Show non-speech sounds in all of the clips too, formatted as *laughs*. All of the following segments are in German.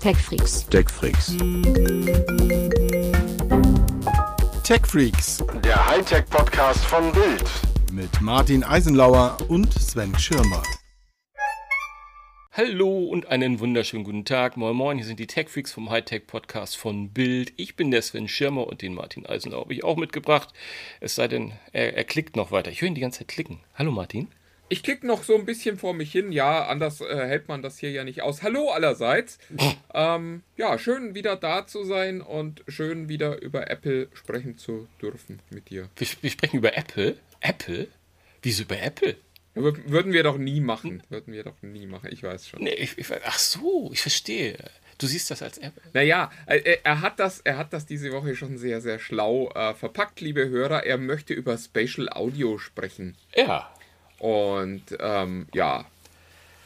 TechFreaks. TechFreaks. TechFreaks Der Hightech-Podcast von Bild. mit Martin Eisenlauer und Sven Schirmer. Hallo und einen wunderschönen guten Tag. Moin Moin, hier sind die Tech-Freaks vom Hightech-Podcast von Bild. Ich bin der Sven Schirmer und den Martin Eisenlauer habe ich auch mitgebracht. Es sei denn, er, er klickt noch weiter. Ich höre ihn die ganze Zeit klicken. Hallo Martin. Ich klicke noch so ein bisschen vor mich hin. Ja, anders äh, hält man das hier ja nicht aus. Hallo allerseits. *laughs* ähm, ja, schön wieder da zu sein und schön wieder über Apple sprechen zu dürfen mit dir. Wir, wir sprechen über Apple. Apple? Wieso über Apple? Ja, Würden wir doch nie machen. Würden wir doch nie machen. Ich weiß schon. Nee, ich, ich, ach so, ich verstehe. Du siehst das als Apple. Naja, äh, äh, er hat das, er hat das diese Woche schon sehr, sehr schlau äh, verpackt, liebe Hörer. Er möchte über Spatial Audio sprechen. Ja. Und ähm, ja,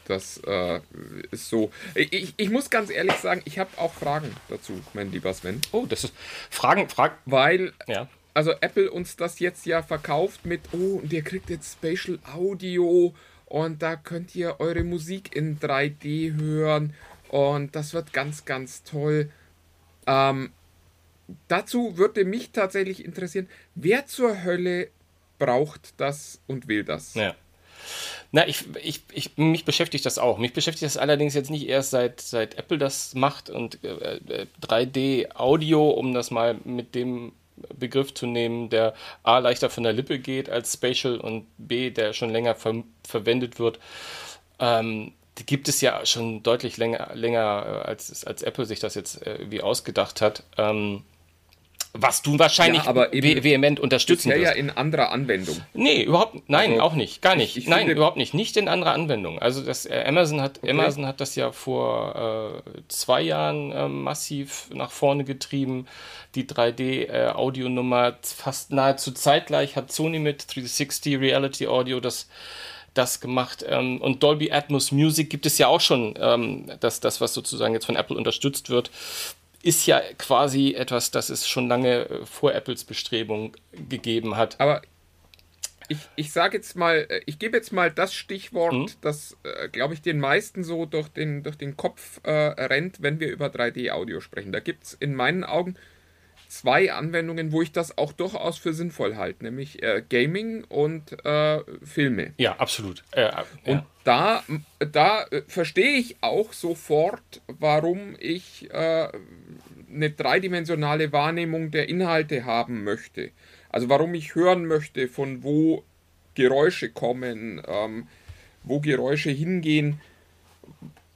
das äh, ist so. Ich, ich muss ganz ehrlich sagen, ich habe auch Fragen dazu, mein lieber Sven. Oh, das ist. Fragen, Fragen. Weil, Ja. also Apple uns das jetzt ja verkauft mit, oh, und ihr kriegt jetzt Spatial Audio und da könnt ihr eure Musik in 3D hören und das wird ganz, ganz toll. Ähm, dazu würde mich tatsächlich interessieren, wer zur Hölle braucht das und will das? Ja. Na, ich, ich, ich, mich beschäftigt das auch. Mich beschäftigt das allerdings jetzt nicht erst seit, seit Apple das macht und äh, äh, 3D-Audio, um das mal mit dem Begriff zu nehmen, der A leichter von der Lippe geht als Spatial und B, der schon länger ver verwendet wird. Ähm, die gibt es ja schon deutlich länger, länger äh, als, als Apple sich das jetzt äh, wie ausgedacht hat. Ähm, was du wahrscheinlich Ja, aber eben ve vehement unterstützen Bisher ja wirst. in anderer Anwendung. Nee, überhaupt nein, Also, auch nicht, gar nicht. ich- ich nein, überhaupt nicht, nicht in anderer Anwendung. Also das äh, Amazon hat Amazon hat das ja vor äh, zwei Jahren äh, massiv nach vorne getrieben. Die 3D äh, fast nahezu zeitgleich hat Sony mit 360 Reality Audio das das gemacht ähm, und Dolby Atmos Music gibt es ja auch schon, ähm, das, das was sozusagen jetzt von Apple unterstützt wird, ist ja quasi etwas, das es schon lange äh, vor Apples Bestrebung gegeben hat. Aber ich, ich sage jetzt mal, äh, ich gebe jetzt mal das Stichwort, Mhm. das, äh, glaube ich, den meisten so durch den, durch den Kopf äh, rennt, wenn wir über 3D-Audio sprechen. Da gibt es in meinen Augen zwei Anwendungen, wo ich das auch durchaus für sinnvoll halte, nämlich äh, Gaming und äh, Filme. Ja, absolut. Äh, Und ja. da, da äh, verstehe ich auch sofort, warum ich äh, eine dreidimensionale Wahrnehmung der Inhalte haben möchte. Also warum ich hören möchte, von wo Geräusche kommen, ähm, wo Geräusche hingehen.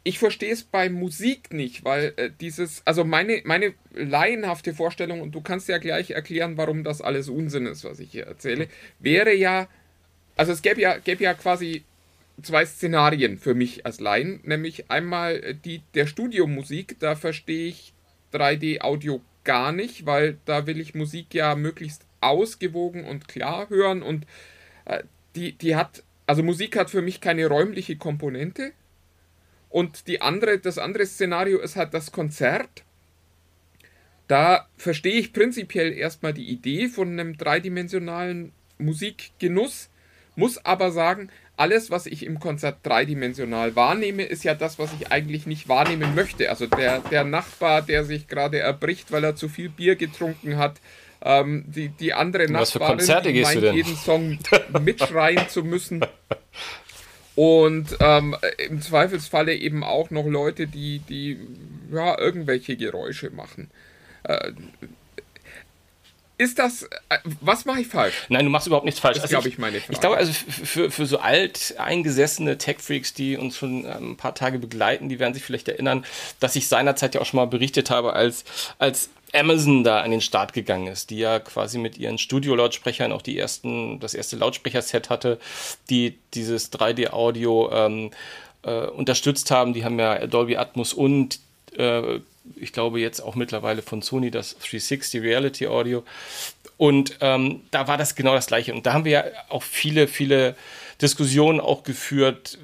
Ich verstehe es bei Musik nicht, weil äh, dieses, also meine, meine laienhafte Vorstellung, und du kannst ja gleich erklären, warum das alles Unsinn ist, was ich hier erzähle, wäre ja, also es gäbe ja, gäbe ja quasi zwei Szenarien für mich als Laien, nämlich einmal äh, die der Studiomusik, da verstehe ich 3D-Audio gar nicht, weil da will ich Musik ja möglichst ausgewogen und klar hören und äh, die, die hat, also Musik hat für mich keine räumliche Komponente und die andere, das andere Szenario ist halt das Konzert. Da verstehe ich prinzipiell erstmal die Idee von einem dreidimensionalen Musikgenuss, muss aber sagen, alles, was ich im Konzert dreidimensional wahrnehme, ist ja das, was ich eigentlich nicht wahrnehmen möchte. Also der, der Nachbar, der sich gerade erbricht, weil er zu viel Bier getrunken hat. Ähm, die, die andere Was für Nachbarin, Konzerte die meint, jeden Song *laughs* mitschreien zu müssen. Und ähm, im Zweifelsfalle eben auch noch Leute, die, die ja, irgendwelche Geräusche machen. Äh, ist das, äh, was mache ich falsch? Nein, du machst überhaupt nichts falsch. Das ist, glaube ich, meine Frage. Ich glaube, also für, für so alt eingesessene Tech-Freaks, die uns schon ähm, ein paar Tage begleiten, die werden sich vielleicht erinnern, dass ich seinerzeit ja auch schon mal berichtet habe, als, als Amazon da an den Start gegangen ist, die ja quasi mit ihren Studio-Lautsprechern auch die ersten, das erste Lautsprecherset hatte, die dieses 3D-Audio ähm, äh, unterstützt haben. Die haben ja Dolby Atmos und äh, ich glaube jetzt auch mittlerweile von Sony das 360 Reality Audio. Und ähm, da war das genau das Gleiche. Und da haben wir ja auch viele, viele Diskussionen auch geführt,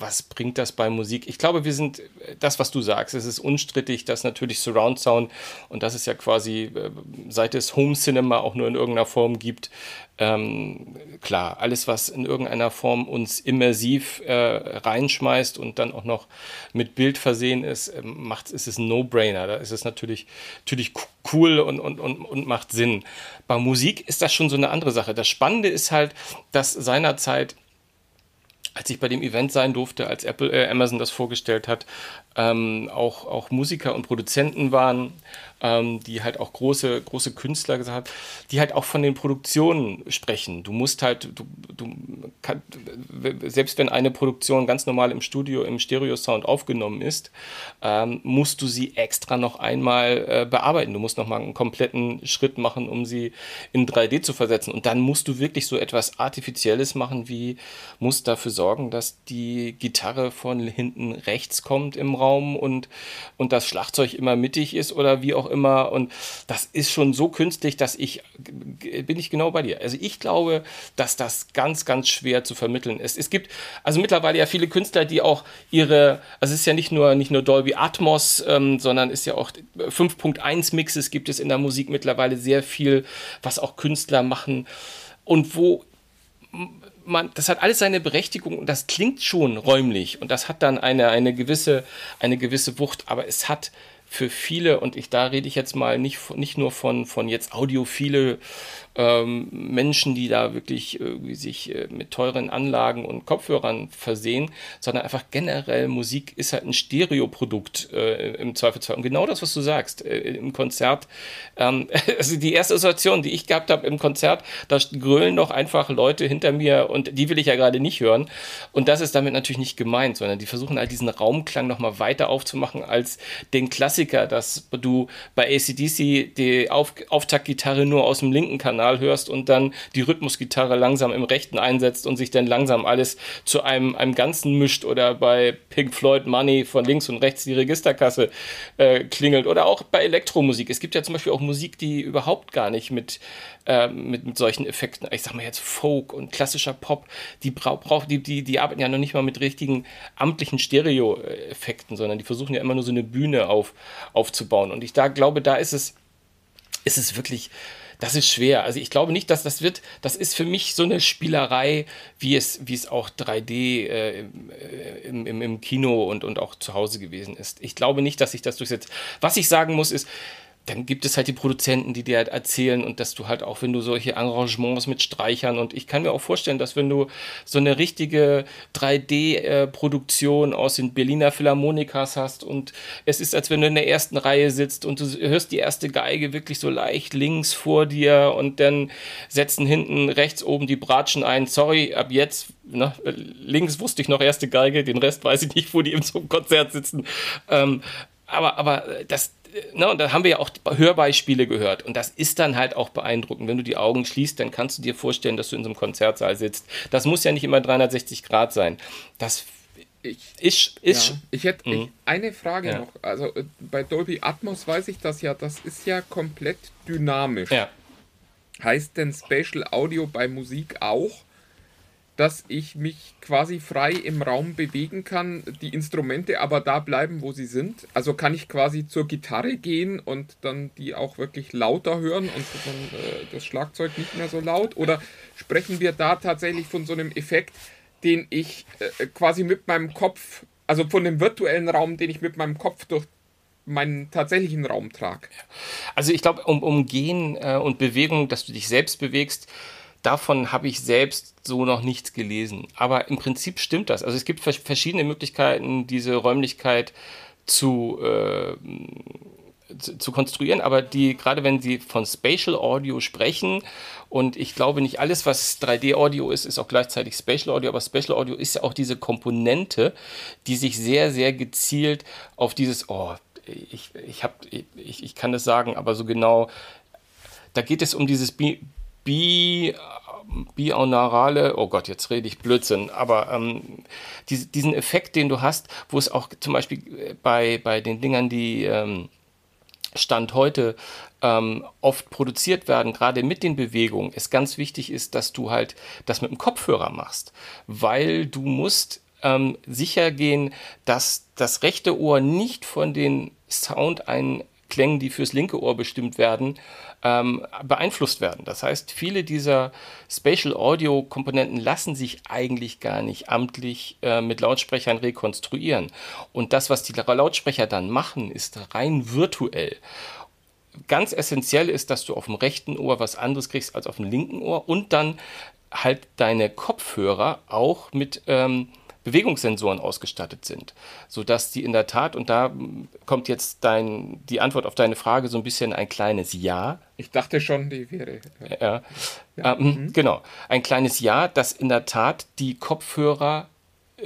was bringt das bei Musik? Ich glaube, wir sind, das, was du sagst, es ist unstrittig, dass natürlich Surround Sound, und das ist ja quasi, äh, seit es Home Cinema auch nur in irgendeiner Form gibt, ähm, klar, alles, was in irgendeiner Form uns immersiv äh, reinschmeißt und dann auch noch mit Bild versehen ist, äh, macht, ist es ein No-Brainer. Da ist es natürlich, natürlich cool und, und, und, und macht Sinn. Bei Musik ist das schon so eine andere Sache. Das Spannende ist halt, dass seinerzeit als ich bei dem Event sein durfte, als Apple, äh, Amazon das vorgestellt hat, ähm, auch, auch Musiker und Produzenten waren, ähm, die halt auch große, große Künstler gesagt haben, die halt auch von den Produktionen sprechen. Du musst halt, du, du kann, selbst wenn eine Produktion ganz normal im Studio, im Stereo-Sound aufgenommen ist, ähm, musst du sie extra noch einmal äh, bearbeiten. Du musst noch mal einen kompletten Schritt machen, um sie in 3D zu versetzen. Und dann musst du wirklich so etwas Artifizielles machen, wie musst dafür sorgen, dass die Gitarre von hinten rechts kommt im Raum und, und das Schlagzeug immer mittig ist oder wie auch immer. Und das ist schon so künstlich, dass ich, bin ich genau bei dir. Also ich glaube, dass das ganz, ganz schwer zu vermitteln ist. Es gibt also mittlerweile ja viele Künstler, die auch ihre, also es ist ja nicht nur, nicht nur Dolby Atmos, ähm, sondern ist ja auch 5.1 Mixes gibt es in der Musik mittlerweile sehr viel, was auch Künstler machen und wo man, das hat alles seine Berechtigung und das klingt schon räumlich und das hat dann eine, eine, gewisse, eine gewisse Wucht, aber es hat für viele, und ich da rede ich jetzt mal nicht, nicht nur von, von jetzt audiophile ähm, Menschen, die da wirklich irgendwie sich äh, mit teuren Anlagen und Kopfhörern versehen, sondern einfach generell Musik ist halt ein Stereoprodukt äh, im Zweifelsfall. Und genau das, was du sagst, äh, im Konzert, ähm, *laughs* also die erste Situation, die ich gehabt habe im Konzert, da grölen doch einfach Leute hinter mir und die will ich ja gerade nicht hören. Und das ist damit natürlich nicht gemeint, sondern die versuchen halt diesen Raumklang nochmal weiter aufzumachen als den Klassiker, dass du bei ACDC die Auf Auftaktgitarre nur aus dem linken Kanal Kanal hörst und dann die Rhythmusgitarre langsam im rechten einsetzt und sich dann langsam alles zu einem, einem Ganzen mischt oder bei Pink Floyd Money von links und rechts die Registerkasse äh, klingelt oder auch bei Elektromusik. Es gibt ja zum Beispiel auch Musik, die überhaupt gar nicht mit, äh, mit, mit solchen Effekten, ich sag mal jetzt Folk und klassischer Pop, die braucht, die, die, die arbeiten ja noch nicht mal mit richtigen amtlichen Stereo-Effekten, sondern die versuchen ja immer nur so eine Bühne auf, aufzubauen. Und ich da glaube, da ist es, ist es wirklich das ist schwer. Also ich glaube nicht, dass das wird, das ist für mich so eine Spielerei, wie es, wie es auch 3D äh, im, im, im Kino und, und auch zu Hause gewesen ist. Ich glaube nicht, dass sich das durchsetzt. Was ich sagen muss, ist, dann gibt es halt die Produzenten, die dir halt erzählen und dass du halt auch, wenn du solche Arrangements mit Streichern und ich kann mir auch vorstellen, dass wenn du so eine richtige 3D-Produktion aus den Berliner Philharmonikas hast und es ist, als wenn du in der ersten Reihe sitzt und du hörst die erste Geige wirklich so leicht links vor dir und dann setzen hinten rechts oben die Bratschen ein. Sorry, ab jetzt, ne, links wusste ich noch erste Geige, den Rest weiß ich nicht, wo die so einem Konzert sitzen. Ähm, aber, aber das, ne, und da haben wir ja auch Hörbeispiele gehört. Und das ist dann halt auch beeindruckend. Wenn du die Augen schließt, dann kannst du dir vorstellen, dass du in so einem Konzertsaal sitzt. Das muss ja nicht immer 360 Grad sein. Das ich, ist, ist ja, ich hätte ich, mhm. eine Frage ja. noch. Also äh, bei Dolby Atmos weiß ich das ja, das ist ja komplett dynamisch. Ja. Heißt denn Spatial Audio bei Musik auch, dass ich mich quasi frei im Raum bewegen kann, die Instrumente aber da bleiben, wo sie sind. Also kann ich quasi zur Gitarre gehen und dann die auch wirklich lauter hören und dann äh, das Schlagzeug nicht mehr so laut? Oder sprechen wir da tatsächlich von so einem Effekt, den ich äh, quasi mit meinem Kopf, also von dem virtuellen Raum, den ich mit meinem Kopf durch meinen tatsächlichen Raum trage? Also ich glaube, um, um Gehen äh, und Bewegung, dass du dich selbst bewegst, Davon habe ich selbst so noch nichts gelesen. Aber im Prinzip stimmt das. Also es gibt verschiedene Möglichkeiten, diese Räumlichkeit zu, äh, zu, konstruieren, aber die, gerade wenn Sie von Spatial Audio sprechen, und ich glaube nicht alles, was 3D-Audio ist, ist auch gleichzeitig Spatial Audio, aber Spatial Audio ist ja auch diese Komponente, die sich sehr, sehr gezielt auf dieses, oh, ich, ich, hab, ich, ich kann das sagen, aber so genau, da geht es um dieses Bi bi binaurale, oh Gott, jetzt rede ich Blödsinn, aber ähm, die, diesen Effekt, den du hast, wo es auch zum Beispiel bei, bei den Dingern, die ähm, Stand heute ähm, oft produziert werden, gerade mit den Bewegungen, es ganz wichtig ist, dass du halt das mit dem Kopfhörer machst, weil du musst ähm, sicher gehen, dass das rechte Ohr nicht von den Soundeinklängen, die fürs linke Ohr bestimmt werden, ähm, beeinflusst werden. Das heißt, viele dieser Spatial Audio Komponenten lassen sich eigentlich gar nicht amtlich äh, mit Lautsprechern rekonstruieren. Und das, was die Lautsprecher dann machen, ist rein virtuell ganz essentiell ist, dass du auf dem rechten Ohr was anderes kriegst als auf dem linken Ohr und dann halt deine Kopfhörer auch mit ähm, Bewegungssensoren ausgestattet sind, sodass die in der Tat, und da kommt jetzt dein, die Antwort auf deine Frage so ein bisschen ein kleines Ja. Ich dachte schon, die wäre. Ja, ja. Ähm, mhm. Genau, ein kleines Ja, dass in der Tat die Kopfhörer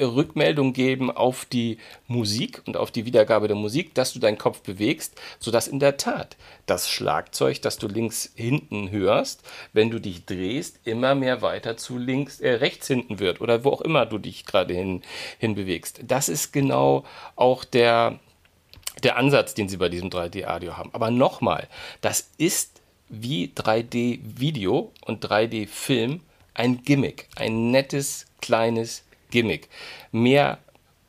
Rückmeldung geben auf die Musik und auf die Wiedergabe der Musik, dass du deinen Kopf bewegst, sodass in der Tat das Schlagzeug, das du links hinten hörst, wenn du dich drehst, immer mehr weiter zu links, äh, rechts hinten wird oder wo auch immer du dich gerade hin, hin bewegst. Das ist genau auch der, der Ansatz, den sie bei diesem 3D-Audio haben. Aber nochmal, das ist wie 3D-Video und 3D-Film ein Gimmick, ein nettes, kleines Gimmick. Mehr.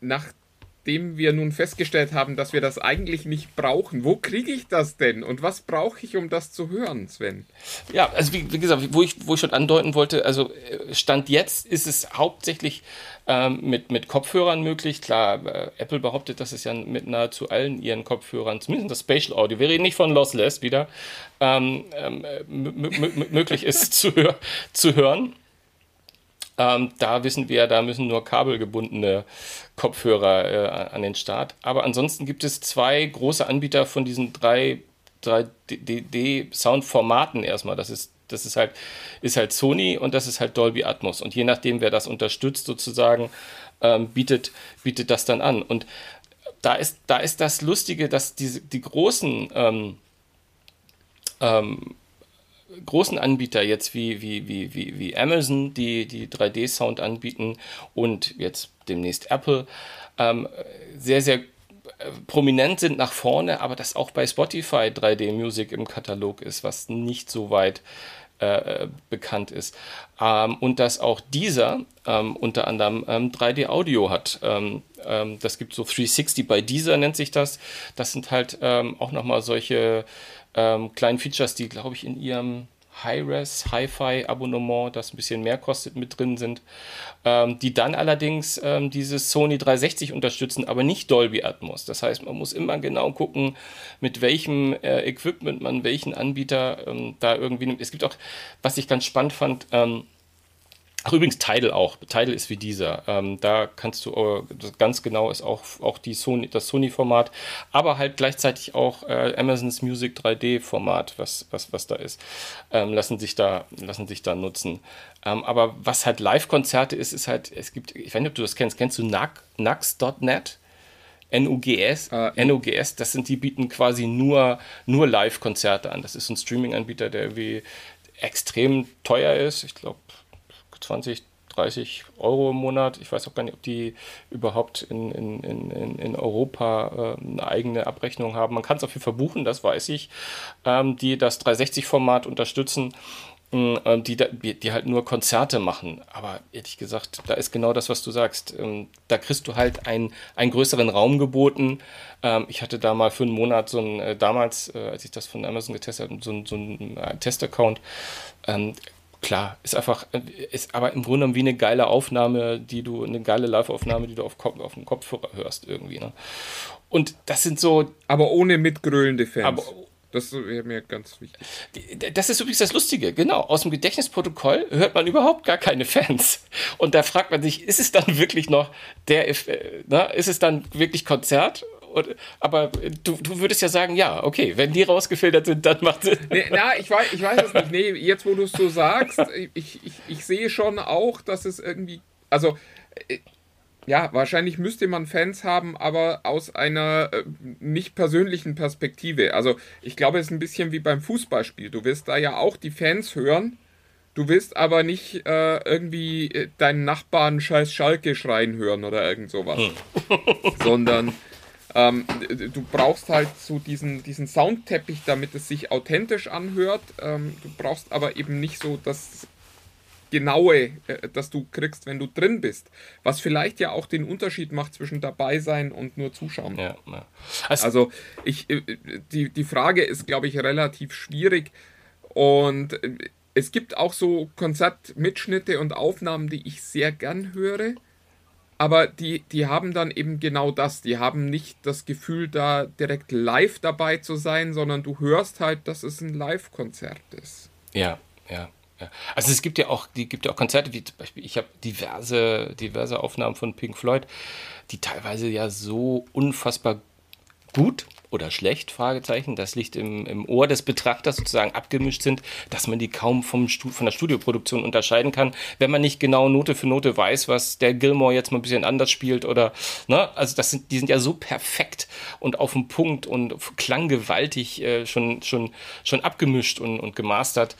Nachdem wir nun festgestellt haben, dass wir das eigentlich nicht brauchen, wo kriege ich das denn und was brauche ich, um das zu hören, Sven? Ja, also wie, wie, gesagt, wo ich, wo ich schon andeuten wollte, also äh, Stand jetzt ist es hauptsächlich ähm, mit, mit Kopfhörern möglich. Klar, äh, Apple behauptet, dass es ja mit nahezu allen ihren Kopfhörern, zumindest das Spatial Audio, wir reden nicht von Lossless wieder, ähm, ähm, möglich ist *laughs* zu, zu hören. Ähm, da wissen wir, da müssen nur kabelgebundene Kopfhörer äh, an den Start. Aber ansonsten gibt es zwei große Anbieter von diesen drei 3D-Soundformaten erstmal. Das ist, das ist halt, ist halt Sony und das ist halt Dolby Atmos. Und je nachdem, wer das unterstützt, sozusagen, ähm, bietet, bietet das dann an. Und da ist, da ist das Lustige, dass diese, die großen ähm, ähm, großen Anbieter jetzt wie, wie, wie, wie, wie Amazon, die, die 3D-Sound anbieten und jetzt demnächst Apple, ähm, sehr, sehr äh, prominent sind nach vorne, aber dass auch bei Spotify 3D-Musik im Katalog ist, was nicht so weit äh, bekannt ist. Ähm, und dass auch dieser ähm, unter anderem ähm, 3D-Audio hat. Ähm, ähm, das gibt so 360 bei dieser nennt sich das. Das sind halt ähm, auch nochmal solche ähm, kleinen Features, die, glaube ich, in ihrem Hi-Res, Hi-Fi-Abonnement, das ein bisschen mehr kostet, mit drin sind, ähm, die dann allerdings ähm, dieses Sony 360 unterstützen, aber nicht Dolby Atmos. Das heißt, man muss immer genau gucken, mit welchem äh, Equipment man welchen Anbieter ähm, da irgendwie nimmt. Es gibt auch, was ich ganz spannend fand, ähm, Ach, übrigens Tidal auch. Tidal ist wie dieser. Ähm, da kannst du äh, ganz genau ist auch, auch die Sony, das Sony-Format, aber halt gleichzeitig auch äh, Amazons Music 3D-Format, was, was, was da ist, ähm, lassen, sich da, lassen sich da nutzen. Ähm, aber was halt Live-Konzerte ist, ist halt, es gibt, ich weiß nicht, ob du das kennst, kennst du Nux.net? NUGS, äh, NUGS, das sind die bieten quasi nur, nur Live-Konzerte an. Das ist ein Streaming-Anbieter, der irgendwie extrem teuer ist. Ich glaube, 20, 30 Euro im Monat. Ich weiß auch gar nicht, ob die überhaupt in, in, in, in Europa äh, eine eigene Abrechnung haben. Man kann es auf jeden Fall buchen, das weiß ich, ähm, die das 360-Format unterstützen. Ähm, die, die halt nur Konzerte machen. Aber ehrlich gesagt, da ist genau das, was du sagst. Ähm, da kriegst du halt ein, einen größeren Raum geboten. Ähm, ich hatte da mal für einen Monat so ein, äh, damals, äh, als ich das von Amazon getestet habe, so, ein, so ein äh, Testaccount klar, ist einfach, ist aber im Grunde genommen wie eine geile Aufnahme, die du, eine geile Live-Aufnahme, die du auf, Kopf, auf dem Kopfhörer hörst irgendwie. Ne? Und das sind so. Aber ohne mitgrölende Fans. Aber, das wäre mir ganz wichtig. Das ist übrigens das Lustige, genau. Aus dem Gedächtnisprotokoll hört man überhaupt gar keine Fans. Und da fragt man sich, ist es dann wirklich noch der, äh, ne, ist es dann wirklich Konzert und, aber du, du würdest ja sagen, ja, okay, wenn die rausgefiltert sind, dann macht es. Nee, na, ich weiß, ich weiß es nicht. Nee, jetzt wo du es so sagst, ich, ich, ich sehe schon auch, dass es irgendwie. Also, äh, ja, wahrscheinlich müsste man Fans haben, aber aus einer äh, nicht persönlichen Perspektive. Also, ich glaube, es ist ein bisschen wie beim Fußballspiel. Du wirst da ja auch die Fans hören. Du willst aber nicht äh, irgendwie äh, deinen Nachbarn scheiß Schalke schreien hören oder irgend sowas. Hm. Sondern ähm, du brauchst halt so diesen, diesen Soundteppich, damit es sich authentisch anhört. Ähm, du brauchst aber eben nicht so das Genaue, äh, das du kriegst, wenn du drin bist. Was vielleicht ja auch den Unterschied macht zwischen dabei sein und nur zuschauen. Ja, ja. Also, also ich, äh, die, die Frage ist, glaube ich, relativ schwierig. Und äh, es gibt auch so Konzertmitschnitte und Aufnahmen, die ich sehr gern höre. Aber die, die haben dann eben genau das. Die haben nicht das Gefühl, da direkt live dabei zu sein, sondern du hörst halt, dass es ein Live-Konzert ist. Ja, ja. Ja. Also es gibt ja auch, die gibt ja auch Konzerte, wie zum Beispiel, ich habe diverse, diverse Aufnahmen von Pink Floyd, die teilweise ja so unfassbar gut oder schlecht, Fragezeichen, das liegt im, im Ohr des Betrachters sozusagen abgemischt sind, dass man die kaum vom von der Studioproduktion unterscheiden kann, wenn man nicht genau Note für Note weiß, was der Gilmore jetzt mal ein bisschen anders spielt oder, ne, also das sind, die sind ja so perfekt und auf dem Punkt und klanggewaltig äh, schon, schon, schon abgemischt und, und gemastert,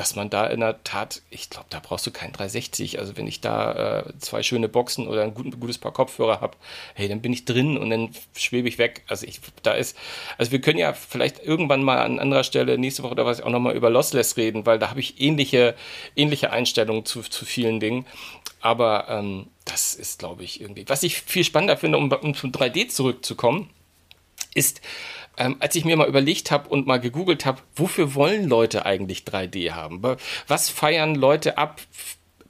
dass man da in der Tat, ich glaube, da brauchst du kein 360, also wenn ich da äh, zwei schöne Boxen oder ein gut, gutes Paar Kopfhörer habe, hey, dann bin ich drin und dann schwebe ich weg, also ich, da ist also wir können ja vielleicht irgendwann mal an anderer Stelle nächste Woche oder was auch nochmal über Lossless reden, weil da habe ich ähnliche, ähnliche Einstellungen zu, zu vielen Dingen. Aber ähm, das ist, glaube ich, irgendwie. Was ich viel spannender finde, um, um zum 3D zurückzukommen, ist, ähm, als ich mir mal überlegt habe und mal gegoogelt habe, wofür wollen Leute eigentlich 3D haben? Was feiern Leute ab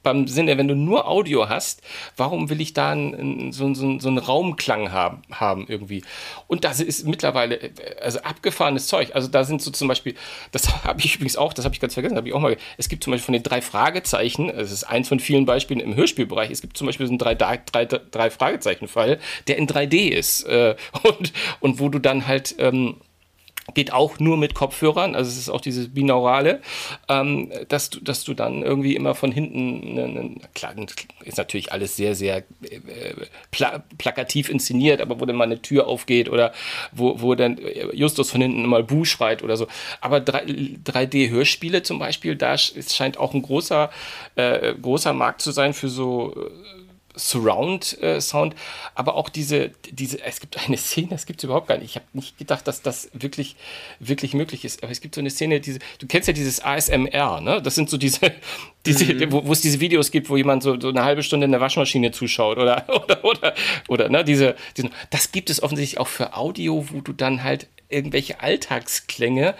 beim Sinne, wenn du nur Audio hast, warum will ich da einen, so, so, so einen Raumklang haben, haben irgendwie? Und das ist mittlerweile, äh, also abgefahrenes Zeug. Also da sind so zum Beispiel, das *laughs* habe ich übrigens auch, das habe ich ganz vergessen, habe ich auch mal, es gibt zum Beispiel von den drei Fragezeichen, das ist eins von vielen Beispielen im Hörspielbereich, es gibt zum Beispiel so einen drei, drei, drei Fragezeichen-Fall, der in 3D ist äh, *laughs* und, und wo du dann halt, ähm, geht auch nur mit Kopfhörern, also es ist auch dieses Binaurale, ähm, dass, du, dass du dann irgendwie immer von hinten, ne, ne, klar, ist natürlich alles sehr, sehr äh, pla plakativ inszeniert, aber wo dann mal eine Tür aufgeht oder wo, wo dann Justus von hinten mal Bu schreit oder so. Aber 3D-Hörspiele zum Beispiel, da scheint auch ein großer, äh, großer Markt zu sein für so Surround-Sound, aber auch diese, diese, es gibt eine Szene, das gibt es überhaupt gar nicht. Ich habe nicht gedacht, dass das wirklich, wirklich möglich ist. Aber es gibt so eine Szene, diese, du kennst ja dieses ASMR, ne? Das sind so diese, *laughs* diese, mhm. wo, wo es diese Videos gibt, wo jemand so, so eine halbe Stunde in der Waschmaschine zuschaut oder, *laughs* oder, oder, oder, ne? Diese, diese, das gibt es offensichtlich auch für Audio, wo du dann halt irgendwelche Alltagsklänge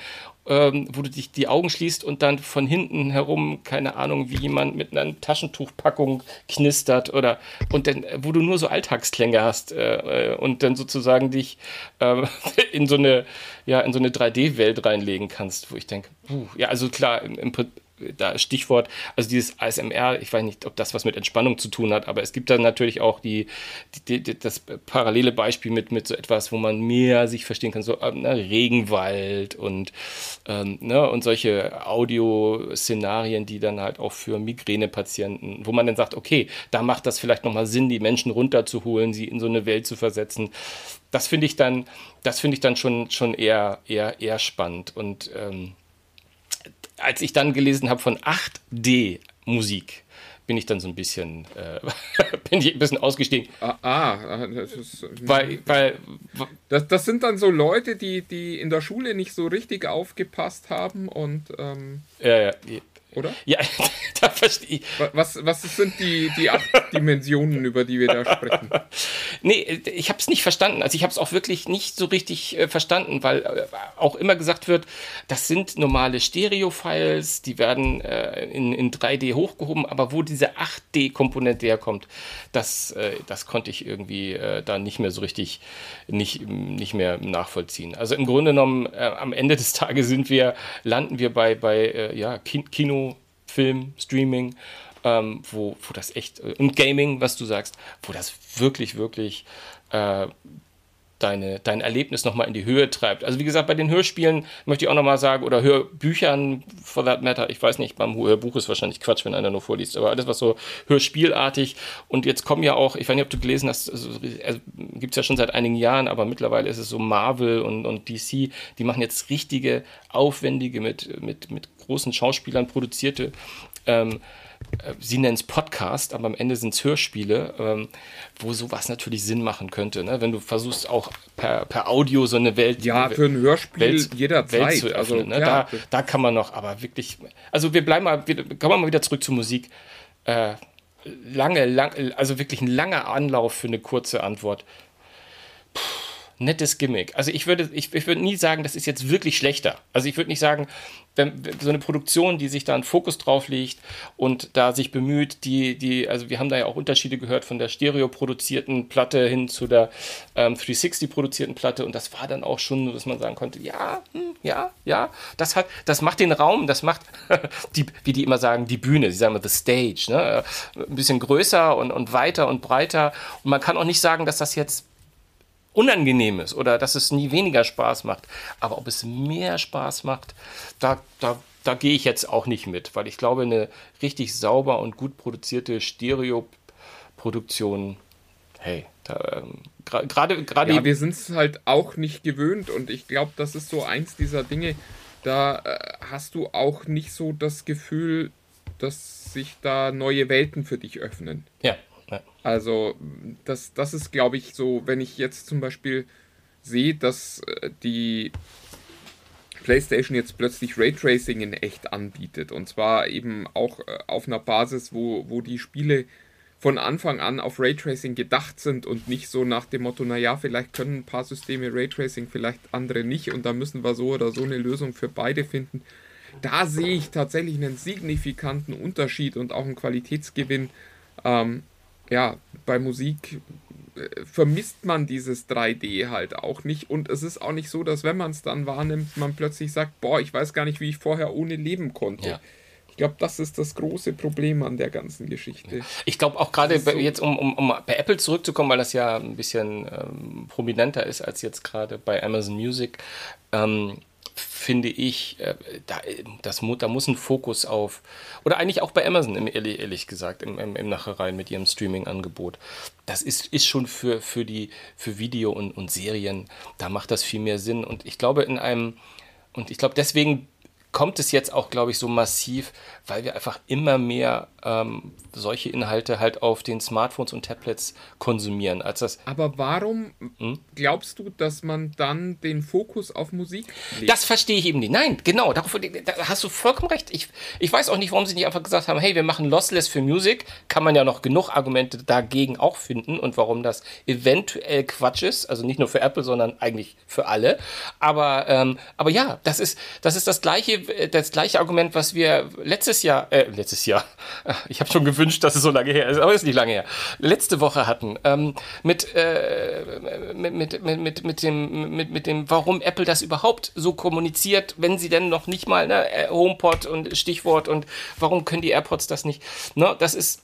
ähm, wo du dich die Augen schließt und dann von hinten herum, keine Ahnung, wie jemand mit einer Taschentuchpackung knistert oder und dann, wo du nur so Alltagsklänge hast äh, und dann sozusagen dich äh, *laughs* in so eine, ja, in so eine 3D-Welt reinlegen kannst, wo ich denke, ja, also klar, im, im, da Stichwort, also dieses ASMR, ich weiß nicht, ob das was mit Entspannung zu tun hat, aber es gibt dann natürlich auch die, die, die das parallele Beispiel mit, mit so etwas, wo man mehr sich verstehen kann, so ähm, ne, Regenwald und, ähm, ne, und solche Audioszenarien, die dann halt auch für Migränepatienten, wo man dann sagt, okay, da macht das vielleicht nochmal Sinn, die Menschen runterzuholen, sie in so eine Welt zu versetzen. Das finde ich dann, das finde ich dann schon, schon eher, eher, eher spannend und ähm, als ich dann gelesen habe von 8D-Musik, bin ich dann so ein bisschen, äh, *laughs* bin ich ein bisschen ausgestiegen. Ah, ah das ist, weil, weil das, das sind dann so Leute, die, die in der Schule nicht so richtig aufgepasst haben und ähm, ja, ja, oder? Ja, *laughs* da verstehe ich. Was, was sind die, die acht Dimensionen, über die wir da sprechen? Nee, ich habe es nicht verstanden. Also ich habe es auch wirklich nicht so richtig äh, verstanden, weil äh, auch immer gesagt wird, das sind normale Stereo-Files, die werden äh, in, in 3D hochgehoben, aber wo diese 8D-Komponente herkommt, das, äh, das konnte ich irgendwie äh, da nicht mehr so richtig nicht, nicht mehr nachvollziehen. Also im Grunde genommen, äh, am Ende des Tages sind wir, landen wir bei, bei ja, Kino Film, Streaming, ähm, wo, wo das echt, äh, und Gaming, was du sagst, wo das wirklich, wirklich äh, deine, dein Erlebnis nochmal in die Höhe treibt. Also wie gesagt, bei den Hörspielen möchte ich auch nochmal sagen, oder Hörbüchern, for that matter, ich weiß nicht, beim Hörbuch ist wahrscheinlich Quatsch, wenn einer nur vorliest, aber alles was so Hörspielartig und jetzt kommen ja auch, ich weiß nicht, ob du gelesen hast, also, also, gibt es ja schon seit einigen Jahren, aber mittlerweile ist es so Marvel und, und DC, die machen jetzt richtige, aufwendige, mit, mit, mit großen Schauspielern produzierte ähm, äh, sie nennen es Podcast, aber am Ende sind es Hörspiele, ähm, wo sowas natürlich Sinn machen könnte. Ne? Wenn du versuchst auch per, per Audio so eine Welt. Ja, für ein Hörspiel Welt, jederzeit. Welt zu öffnen, also, ne? ja, da, da kann man noch, aber wirklich. Also wir bleiben mal, wir, kommen wir mal wieder zurück zur Musik. Äh, lange, lang, also wirklich ein langer Anlauf für eine kurze Antwort. Puh nettes Gimmick. Also ich würde, ich, ich würde nie sagen, das ist jetzt wirklich schlechter. Also ich würde nicht sagen, wenn, so eine Produktion, die sich da einen Fokus drauf legt und da sich bemüht, die, die, also wir haben da ja auch Unterschiede gehört von der Stereo produzierten Platte hin zu der ähm, 360 produzierten Platte und das war dann auch schon, dass man sagen konnte, ja, hm, ja, ja, das hat, das macht den Raum, das macht *laughs* die, wie die immer sagen, die Bühne, sie sagen immer the stage, ne? ein bisschen größer und, und weiter und breiter und man kann auch nicht sagen, dass das jetzt unangenehm ist oder dass es nie weniger Spaß macht. Aber ob es mehr Spaß macht, da, da, da gehe ich jetzt auch nicht mit, weil ich glaube, eine richtig sauber und gut produzierte Stereo-Produktion, hey, ähm, gerade gerade ja, wir sind es halt auch nicht gewöhnt und ich glaube, das ist so eins dieser Dinge, da äh, hast du auch nicht so das Gefühl, dass sich da neue Welten für dich öffnen. Ja. Also, das, das ist, glaube ich, so, wenn ich jetzt zum Beispiel sehe, dass äh, die PlayStation jetzt plötzlich Raytracing in echt anbietet. Und zwar eben auch äh, auf einer Basis, wo, wo die Spiele von Anfang an auf Raytracing gedacht sind und nicht so nach dem Motto, naja, vielleicht können ein paar Systeme Raytracing, vielleicht andere nicht und da müssen wir so oder so eine Lösung für beide finden. Da sehe ich tatsächlich einen signifikanten Unterschied und auch einen Qualitätsgewinn. Ähm, ja, bei Musik äh, vermisst man dieses 3D halt auch nicht. Und es ist auch nicht so, dass wenn man es dann wahrnimmt, man plötzlich sagt, boah, ich weiß gar nicht, wie ich vorher ohne leben konnte. Ja. Ich glaube, das ist das große Problem an der ganzen Geschichte. Ich glaube auch gerade so jetzt, um, um, um, bei Apple zurückzukommen, weil das ja ein bisschen ähm, prominenter ist als jetzt gerade bei Amazon Music. Ähm, finde ich, äh, da, das, da muss ein Fokus auf, oder eigentlich auch bei Amazon, ehrlich, gesagt, im, im, im Nachhinein mit ihrem Streaming-Angebot. Das ist, ist schon für, für, die, für Video und, und Serien, da macht das viel mehr Sinn. Und ich glaube, in einem, und ich glaube, deswegen kommt es jetzt auch, glaube ich, so massiv, weil wir einfach immer mehr ähm, solche Inhalte halt auf den Smartphones und Tablets konsumieren. Als das Aber warum hm? glaubst du, dass man dann den Fokus auf Musik legt? Das verstehe ich eben nicht. Nein, genau, darauf, da hast du vollkommen recht. Ich, ich weiß auch nicht, warum sie nicht einfach gesagt haben, hey, wir machen Lossless für Musik. Kann man ja noch genug Argumente dagegen auch finden und warum das eventuell Quatsch ist. Also nicht nur für Apple, sondern eigentlich für alle. Aber, ähm, aber ja, das ist, das ist das gleiche, das gleiche Argument, was wir letztes Jahr, äh, letztes Jahr, ich habe schon gewünscht, dass es so lange her ist, aber ist nicht lange her, letzte Woche hatten, ähm, mit, äh, mit, mit, mit, mit, dem, mit, mit dem, warum Apple das überhaupt so kommuniziert, wenn sie denn noch nicht mal, ne, äh, HomePod und Stichwort und warum können die AirPods das nicht, ne, das ist,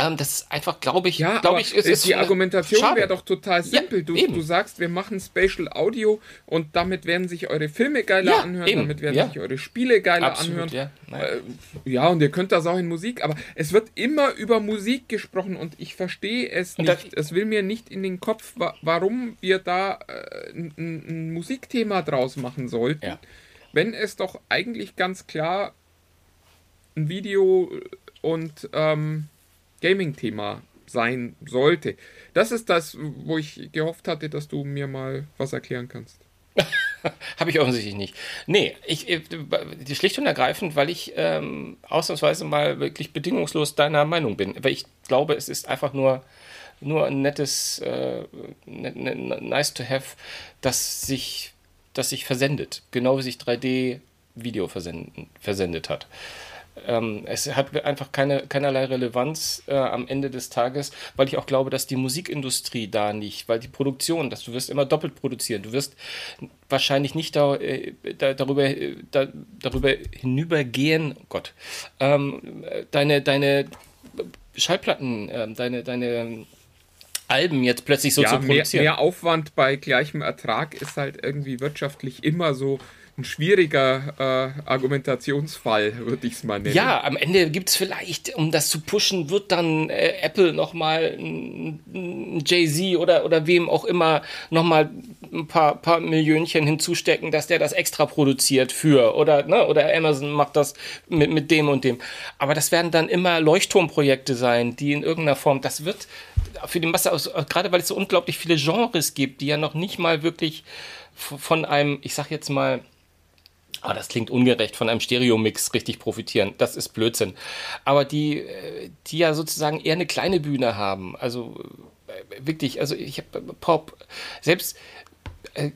ähm, das ist einfach, glaube ich, ja, glaube ich, ist, ist die Argumentation wäre doch total simpel. Ja, du, du, sagst, wir machen Spatial Audio und damit werden sich eure Filme geiler ja, anhören, eben. damit werden ja. sich eure Spiele geiler Absolut, anhören. Ja. Äh, ja, und ihr könnt das auch in Musik, aber es wird immer über Musik gesprochen und ich verstehe es nicht. Es will mir nicht in den Kopf, wa warum wir da äh, ein, ein, Musikthema draus machen sollten, wenn es doch eigentlich ganz klar ein Video und ähm, Gaming-Thema sein sollte. Das ist das, wo ich gehofft hatte, dass du mir mal was erklären kannst. *laughs* Habe ich offensichtlich nicht. Nee, ich, äh, schlicht und ergreifend, weil ich ähm, ausnahmsweise mal wirklich bedingungslos deiner Meinung bin. Weil ich glaube, es ist einfach nur, nur ein nettes, äh, ne, ne, nice to have, das sich, das sich versendet. Genau wie sich 3D-Video versendet hat. Ähm, es hat einfach keine, keinerlei Relevanz äh, am Ende des Tages, weil ich auch glaube, dass die Musikindustrie da nicht, weil die Produktion, dass du wirst immer doppelt produzieren, du wirst wahrscheinlich nicht da, äh, da, darüber, äh, da, darüber hinübergehen, oh Gott, ähm, deine, deine Schallplatten, äh, deine, deine Alben jetzt plötzlich so ja, zu produzieren. Mehr, mehr Aufwand bei gleichem Ertrag ist halt irgendwie wirtschaftlich immer so ein schwieriger äh, Argumentationsfall, würde ich es mal nennen. Ja, am Ende gibt es vielleicht, um das zu pushen, wird dann äh, Apple nochmal Jay-Z oder, oder wem auch immer nochmal ein paar, paar Millionchen hinzustecken, dass der das extra produziert für oder, ne, oder Amazon macht das mit, mit dem und dem. Aber das werden dann immer Leuchtturmprojekte sein, die in irgendeiner Form, das wird für die Masse aus, gerade weil es so unglaublich viele Genres gibt, die ja noch nicht mal wirklich von einem, ich sag jetzt mal, Ah, das klingt ungerecht, von einem Stereomix richtig profitieren. Das ist Blödsinn. Aber die, äh, die ja sozusagen eher eine kleine Bühne haben. Also äh, wirklich, also ich habe Pop, selbst äh,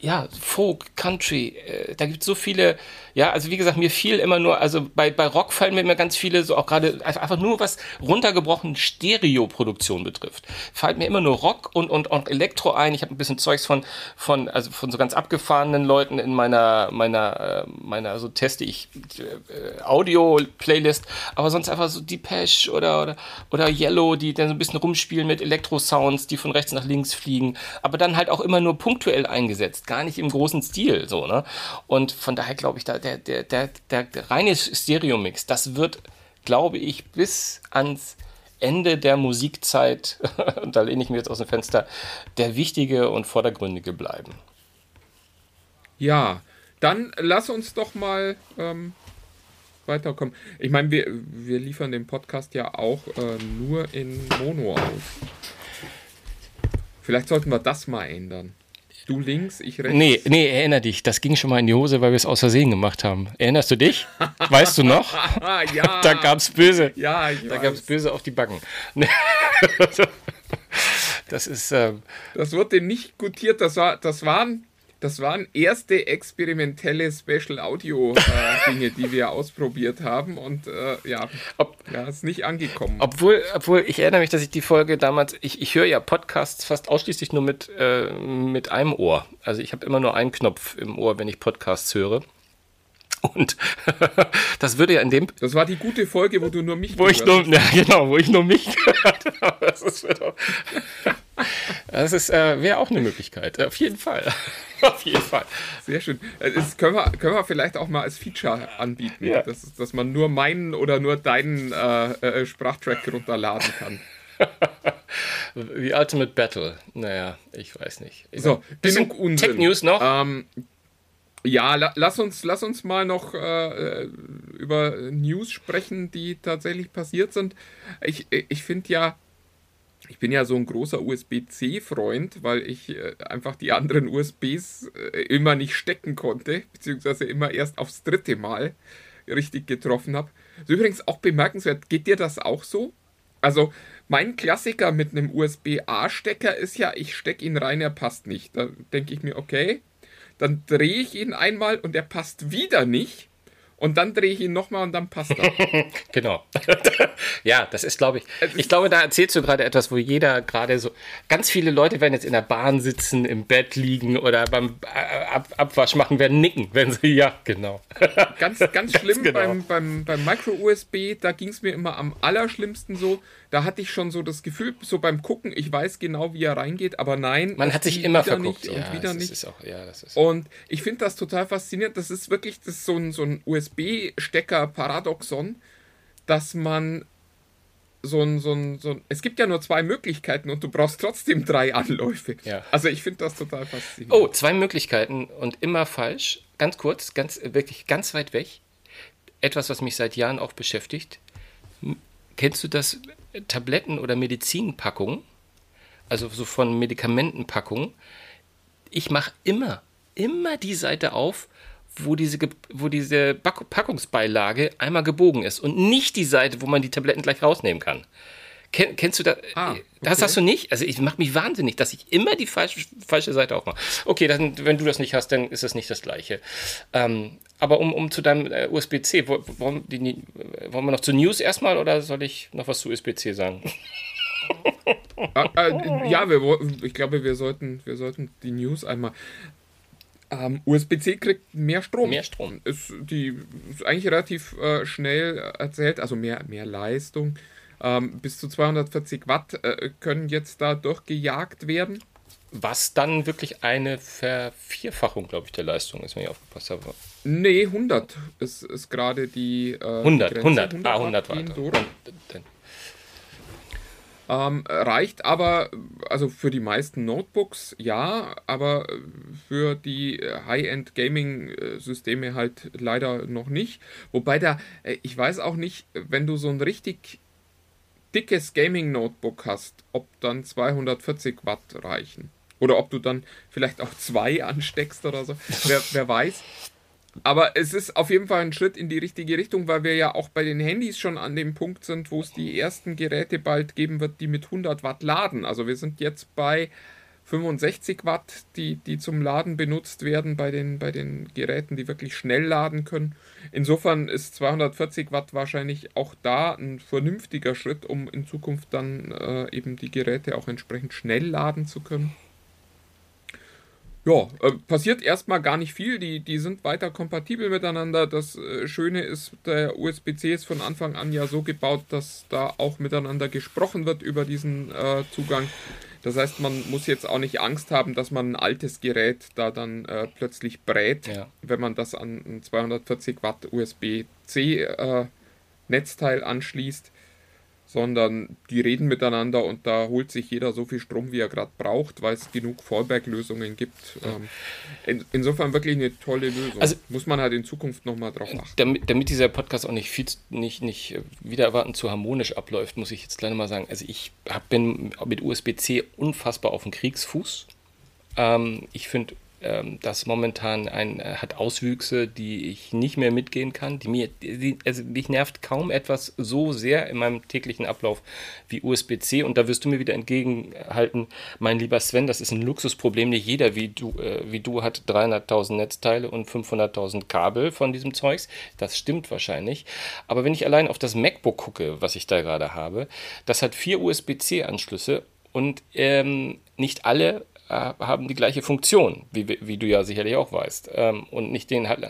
ja, Folk, Country, äh, da gibt es so viele, ja, also wie gesagt, mir fiel immer nur, also bei, bei Rock fallen mir immer ganz viele, so auch gerade einfach nur was runtergebrochen Stereoproduktion betrifft. Fällt mir immer nur Rock und, und, und Elektro ein. Ich habe ein bisschen Zeugs von, von, also von so ganz abgefahrenen Leuten in meiner, meiner, äh, meiner, so teste ich äh, Audio-Playlist, aber sonst einfach so Depeche oder, oder, oder Yellow, die dann so ein bisschen rumspielen mit Elektro-Sounds, die von rechts nach links fliegen, aber dann halt auch immer nur punktuell eingesetzt gar nicht im großen Stil, so, ne? Und von daher glaube ich, da, der, der, der, der reine Stereo-Mix, das wird, glaube ich, bis ans Ende der Musikzeit, *laughs* und da lehne ich mir jetzt aus dem Fenster, der wichtige und vordergründige bleiben. Ja, dann lass uns doch mal ähm, weiterkommen. Ich meine, wir, wir liefern den Podcast ja auch äh, nur in Mono aus. Vielleicht sollten wir das mal ändern. Du links, ich rechts. Nee, nee, erinner dich. Das ging schon mal in die Hose, weil wir es aus Versehen gemacht haben. Erinnerst du dich? *laughs* weißt du noch? ja. *laughs* Da gab es böse. Ja, ich Da gab es böse auf die Backen. *laughs* das ist. Ähm, das wurde nicht gutiert. Das, war, das waren das waren erste experimentelle Special Audio äh, Dinge, die wir ausprobiert haben und äh, ja, Ob, ja, ist nicht angekommen. Obwohl, obwohl ich erinnere mich, dass ich die Folge damals, ich, ich höre ja Podcasts fast ausschließlich nur mit, äh, mit einem Ohr. Also ich habe immer nur einen Knopf im Ohr, wenn ich Podcasts höre. Und *laughs* das würde ja in dem. Das war die gute Folge, wo du nur mich wo ich nur, Ja, genau, wo ich nur mich gehört *laughs* habe. Das ist, das ist äh, wäre auch eine Möglichkeit. Auf jeden Fall. *laughs* Auf jeden Fall. Sehr schön. Äh, das können wir, können wir vielleicht auch mal als Feature anbieten, ja. dass, dass man nur meinen oder nur deinen äh, äh, Sprachtrack runterladen kann. *laughs* The Ultimate Battle. Naja, ich weiß nicht. So, genug Unsinn. Tech News noch. Ähm, ja, la lass, uns, lass uns mal noch äh, über News sprechen, die tatsächlich passiert sind. Ich, ich finde ja, ich bin ja so ein großer USB-C-Freund, weil ich äh, einfach die anderen USBs äh, immer nicht stecken konnte, beziehungsweise immer erst aufs dritte Mal richtig getroffen habe. Ist übrigens auch bemerkenswert, geht dir das auch so? Also, mein Klassiker mit einem USB-A-Stecker ist ja, ich stecke ihn rein, er passt nicht. Da denke ich mir, okay, dann drehe ich ihn einmal und er passt wieder nicht. Und dann drehe ich ihn nochmal und dann passt er. *laughs* genau. *laughs* ja, das ist, glaube ich. Ich glaube, da erzählst du gerade etwas, wo jeder gerade so. Ganz viele Leute werden jetzt in der Bahn sitzen, im Bett liegen oder beim äh, Ab Abwasch machen, werden nicken, wenn sie. Ja, genau. ganz, ganz *laughs* schlimm genau. beim, beim, beim Micro-USB, da ging es mir immer am allerschlimmsten so. Da hatte ich schon so das Gefühl, so beim Gucken, ich weiß genau, wie er reingeht, aber nein. Man hat sich immer verguckt. Nicht und wieder nicht. Auch, ja, das ist und ich finde das total faszinierend. Das ist wirklich das ist so ein, so ein USB-Stecker-Paradoxon, dass man so ein, so, ein, so ein. Es gibt ja nur zwei Möglichkeiten und du brauchst trotzdem drei Anläufe. Ja. Also ich finde das total faszinierend. Oh, zwei Möglichkeiten und immer falsch. Ganz kurz, ganz, wirklich ganz weit weg. Etwas, was mich seit Jahren auch beschäftigt. Kennst du das Tabletten- oder Medizinpackungen, also so von Medikamentenpackungen, ich mache immer, immer die Seite auf, wo diese, wo diese Packungsbeilage einmal gebogen ist und nicht die Seite, wo man die Tabletten gleich rausnehmen kann. Ken, kennst du das? Ah, okay. Das hast du nicht? Also ich mache mich wahnsinnig, dass ich immer die falsche, falsche Seite aufmache. Okay, dann, wenn du das nicht hast, dann ist es nicht das Gleiche. Ähm, aber um, um zu deinem äh, USB-C, wollen, die, wollen wir noch zu News erstmal oder soll ich noch was zu USB-C sagen? ah, äh, ja, wir, ich glaube, wir sollten, wir sollten die News einmal. Ähm, USB-C kriegt mehr Strom. Mehr Strom. Ist, die, ist eigentlich relativ äh, schnell erzählt, also mehr, mehr Leistung. Ähm, bis zu 240 Watt äh, können jetzt da durchgejagt werden. was dann wirklich eine Vervierfachung, glaube ich, der Leistung ist, wenn ich aufgepasst habe. Nee, 100 ist, ist gerade die. Äh, 100, die Grenze. 100, ah, 100 gehen war durch. das. Ähm, reicht aber, also für die meisten Notebooks ja, aber für die High-End Gaming-Systeme halt leider noch nicht. Wobei da, äh, ich weiß auch nicht, wenn du so ein richtig dickes Gaming-Notebook hast, ob dann 240 Watt reichen. Oder ob du dann vielleicht auch zwei ansteckst oder so. Wer, wer weiß. Aber es ist auf jeden Fall ein Schritt in die richtige Richtung, weil wir ja auch bei den Handys schon an dem Punkt sind, wo es die ersten Geräte bald geben wird, die mit 100 Watt laden. Also wir sind jetzt bei 65 Watt, die, die zum Laden benutzt werden bei den, bei den Geräten, die wirklich schnell laden können. Insofern ist 240 Watt wahrscheinlich auch da ein vernünftiger Schritt, um in Zukunft dann äh, eben die Geräte auch entsprechend schnell laden zu können. Ja, äh, passiert erstmal gar nicht viel. Die, die sind weiter kompatibel miteinander. Das äh, Schöne ist, der USB-C ist von Anfang an ja so gebaut, dass da auch miteinander gesprochen wird über diesen äh, Zugang. Das heißt, man muss jetzt auch nicht Angst haben, dass man ein altes Gerät da dann äh, plötzlich brät, Ja. wenn man das an ein 240 Watt USB-C äh, Netzteil anschließt, sondern die reden miteinander und da holt sich jeder so viel Strom, wie er gerade braucht, weil es genug Fallback-Lösungen gibt. Ähm, in, insofern wirklich eine tolle Lösung. Also- muss man halt in Zukunft nochmal drauf achten. Damit, damit dieser Podcast auch nicht viel zu- nicht, nicht äh, wieder erwarten zu harmonisch abläuft, muss ich jetzt gleich mal sagen. Also ich hab, bin mit USB-C unfassbar auf dem Kriegsfuß. Ähm, ich finde, ähm, das momentan ein, äh, hat Auswüchse, die ich nicht mehr mitgehen kann. Die mir, die, also mich nervt kaum etwas so sehr in meinem täglichen Ablauf wie USB-C. Und da wirst du mir wieder entgegenhalten, mein lieber Sven, das ist ein Luxusproblem. Nicht jeder wie du, äh, wie du hat 300.000 Netzteile und 500.000 Kabel von diesem Zeugs. Das stimmt wahrscheinlich. Aber wenn ich allein auf das MacBook gucke, was ich da gerade habe, das hat vier USB-C-Anschlüsse und ähm, nicht alle haben die gleiche Funktion, wie, wie du ja sicherlich auch weißt. Ähm, und nicht den halt.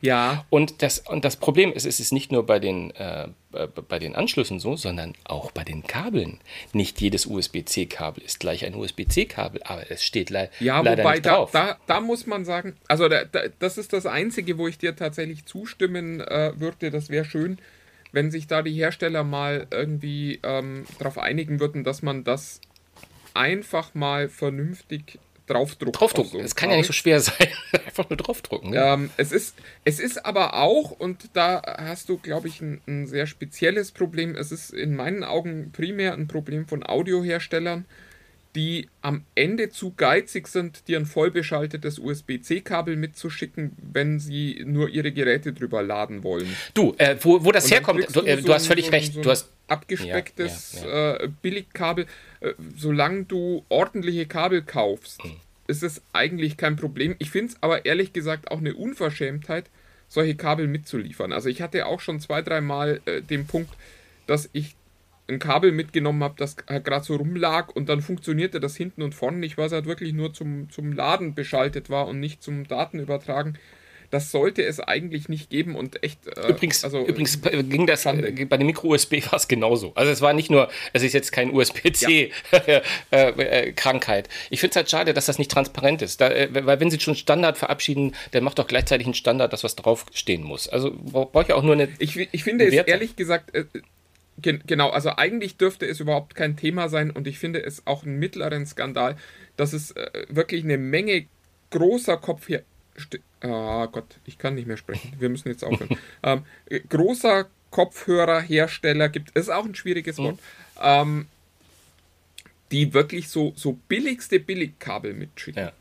Ja, Und das, und das Problem ist, es ist nicht nur bei den, äh, äh, bei den Anschlüssen so, sondern auch bei den Kabeln. Nicht jedes USB-C-Kabel ist gleich ein USB-C-Kabel, aber es steht le Ja, leider wobei nicht da, drauf. da, da muss man sagen, also da, da, das ist das Einzige, wo ich dir tatsächlich zustimmen äh, würde. Das wäre schön, wenn sich da die Hersteller mal irgendwie ähm, darauf einigen würden, dass man das einfach mal vernünftig draufdruckt. auf Draufdrucken, so kann ja nicht so schwer sein. *laughs* Einfach nur draufdrucken. Ne? Ähm, es, ist, es ist aber auch, und da hast du, glaube ich, ein, ein sehr spezielles Problem. Es ist in meinen Augen primär ein Problem von Audioherstellern, die am Ende zu geizig sind, dir ein vollbeschaltetes USB-C-Kabel mitzuschicken, wenn sie nur ihre Geräte drüber laden wollen. Du, äh, wo, wo das herkommt, du, äh, so du hast ein- völlig so recht. so du hast abgespecktes Ja, Äh, Billigkabel. Äh, solange du ordentliche Kabel kaufst, Hm. ist es eigentlich kein Problem. Ich finde es aber ehrlich gesagt auch eine Unverschämtheit, solche Kabel mitzuliefern. Also ich hatte auch schon zwei, dreimal äh, den Punkt, dass ich ein Kabel mitgenommen habe, das halt gerade so rumlag und dann funktionierte das hinten und vorne nicht, weil es halt wirklich nur zum, zum Laden beschaltet war und nicht zum Datenübertragen. Das sollte es eigentlich nicht geben und echt. äh, Übrigens, also, übrigens äh, ging das äh, bei dem Micro-USB *laughs* war es genauso. Also es war nicht nur, es ist jetzt kein USB-C-Krankheit. *laughs* ich finde es halt schade, dass das nicht transparent ist. Da, äh, weil wenn sie schon Standard verabschieden, dann macht doch gleichzeitig ein Standard, das was draufstehen muss. Also bra- brauche ich auch nur eine. Ich, ich finde es ehrlich gesagt, äh, gen genau, also eigentlich dürfte es überhaupt kein Thema sein und ich finde es auch einen mittleren Skandal, dass es äh, wirklich eine Menge großer Kopf hier. Ah Gott, ich kann nicht mehr sprechen. Wir müssen jetzt aufhören. *laughs* ähm, äh, großer Kopfhörerhersteller gibt es auch ein schwieriges Wort. Ähm, die wirklich so, so billigste Billigkabel mitschicken Ja.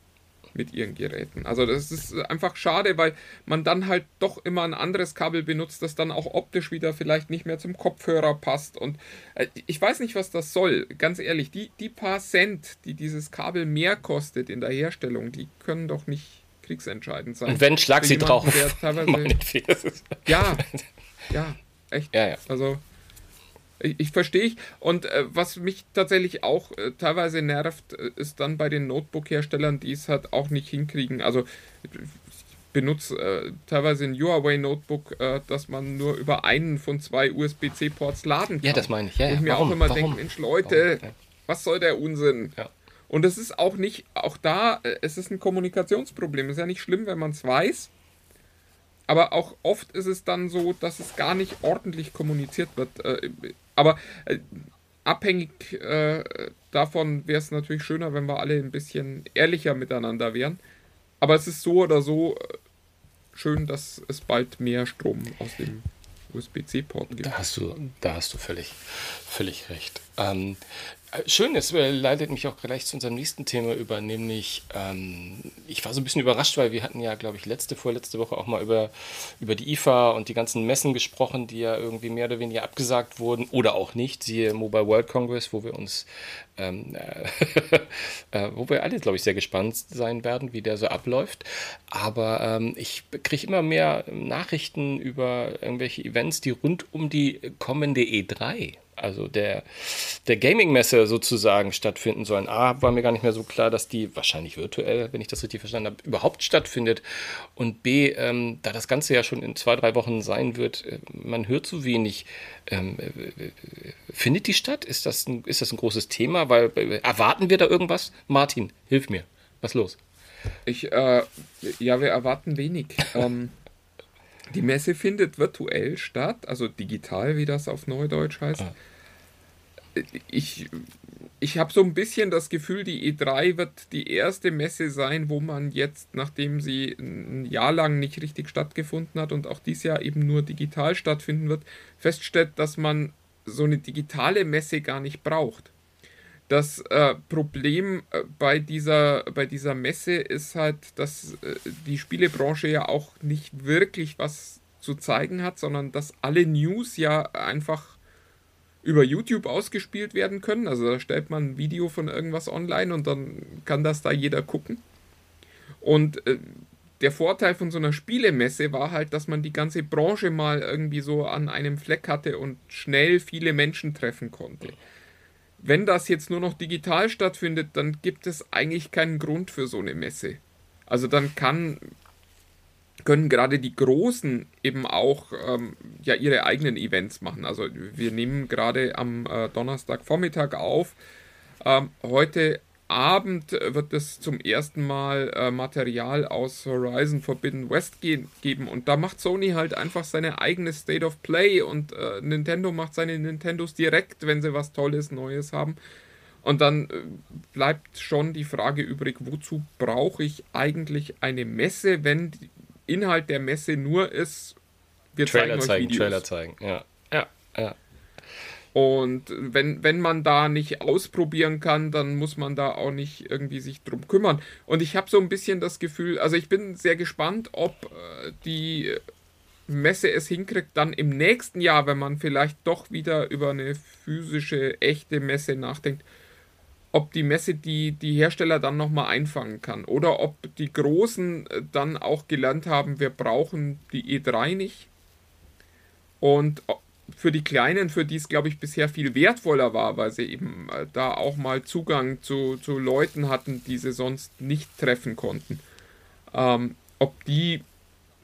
mit ihren Geräten. Also das ist einfach schade, weil man dann halt doch immer ein anderes Kabel benutzt, das dann auch optisch wieder vielleicht nicht mehr zum Kopfhörer passt. Und äh, ich weiß nicht, was das soll. Ganz ehrlich, die, die paar Cent, die dieses Kabel mehr kostet in der Herstellung, die können doch nicht kriegsentscheidend sein. Und wenn, schlag Für sie jemanden, drauf. *laughs* Ja, *laughs* ja, echt. Ja, ja. Also ich, ich verstehe ich. Und äh, was mich tatsächlich auch äh, teilweise nervt, äh, ist dann bei den Notebook-Herstellern, die es halt auch nicht hinkriegen. Also ich benutze äh, teilweise ein Huawei Notebook, äh, dass man nur über einen von zwei USB-C-Ports laden kann. Ja, das meine ich. Ja, ja. ich mir Warum? auch immer denke, Mensch, Leute, Warum? Was soll der Unsinn? Ja. Und es ist auch nicht, auch da, äh, es ist ein Kommunikationsproblem. Es ist ja nicht schlimm, wenn man es weiß. Aber auch oft ist es dann so, dass es gar nicht ordentlich kommuniziert wird. Äh, aber äh, abhängig davon wäre es natürlich schöner, wenn wir alle ein bisschen ehrlicher miteinander wären. Aber es ist so oder so schön, dass es bald mehr Strom aus dem USB-C-Port gibt. Da hast du, da hast du völlig, völlig recht. Ähm, Schön, es äh, leitet mich auch gleich zu unserem nächsten Thema über, nämlich ähm, ich war so ein bisschen überrascht, weil wir hatten ja, glaube ich, letzte, vorletzte Woche auch mal über, über die IFA und die ganzen Messen gesprochen, die ja irgendwie mehr oder weniger abgesagt wurden oder auch nicht, siehe Mobile World Congress, wo wir uns, ähm, äh, *laughs* äh, wo wir alle, glaube ich, sehr gespannt sein werden, wie der so abläuft. Aber ähm, ich kriege immer mehr Nachrichten über irgendwelche Events, die rund um die kommende E3 also der, der Gaming-Messe sozusagen stattfinden sollen. A, war mir gar nicht mehr so klar, dass die wahrscheinlich virtuell, wenn ich das richtig verstanden habe, überhaupt stattfindet. Und B, ähm, da das Ganze ja schon in zwei, drei Wochen sein wird, äh, man hört zu wenig. Ähm, äh, findet die statt? Ist das, ein, ist das ein großes Thema? Weil äh, erwarten wir da irgendwas? Martin, hilf mir. Was los? Ich, äh, ja, wir erwarten wenig. ähm, die Messe findet virtuell statt, also digital, wie das auf Neudeutsch heißt. Ah ich, ich habe so ein bisschen das Gefühl, die E3 wird die erste Messe sein, wo man jetzt, nachdem sie ein Jahr lang nicht richtig stattgefunden hat und auch dieses Jahr eben nur digital stattfinden wird, feststellt, dass man so eine digitale Messe gar nicht braucht. Das äh, Problem äh, bei, dieser, bei dieser Messe ist halt, dass äh, die Spielebranche ja auch nicht wirklich was zu zeigen hat, sondern dass alle News ja einfach über YouTube ausgespielt werden können. Also da stellt man ein Video von irgendwas online und dann kann das da jeder gucken. Und äh, der Vorteil von so einer Spielemesse war halt, dass man die ganze Branche mal irgendwie so an einem Fleck hatte und schnell viele Menschen treffen konnte. Wenn das jetzt nur noch digital stattfindet, dann gibt es eigentlich keinen Grund für so eine Messe. Also dann kann können gerade die Großen eben auch ähm, ja ihre eigenen Events machen. Also wir nehmen gerade am äh, Donnerstagvormittag auf. Ähm, heute Abend wird es zum ersten Mal äh, Material aus Horizon Forbidden West ge geben und da macht Sony halt einfach seine eigene State of Play und äh, Nintendo macht seine Nintendos direkt, wenn sie was Tolles, Neues haben. Und dann äh, bleibt schon die Frage übrig, wozu brauche ich eigentlich eine Messe, wenn Inhalt der Messe nur ist, wir Trailer zeigen, zeigen Trailer zeigen, ja. Ja, ja. Und wenn, wenn man da nicht ausprobieren kann, dann muss man da auch nicht irgendwie sich drum kümmern. Und ich habe so ein bisschen das Gefühl, also ich bin sehr gespannt, ob äh, die Messe es hinkriegt, dann im nächsten Jahr, wenn man vielleicht doch wieder über eine physische, echte Messe nachdenkt, ob die Messe die, die Hersteller dann nochmal einfangen kann oder ob die Großen äh, dann auch gelernt haben, wir brauchen die E3 nicht. Und äh, für die Kleinen, für die es, glaube ich, bisher viel wertvoller war, weil sie eben äh, da auch mal Zugang zu, zu Leuten hatten, die sie sonst nicht treffen konnten. Ähm, ob die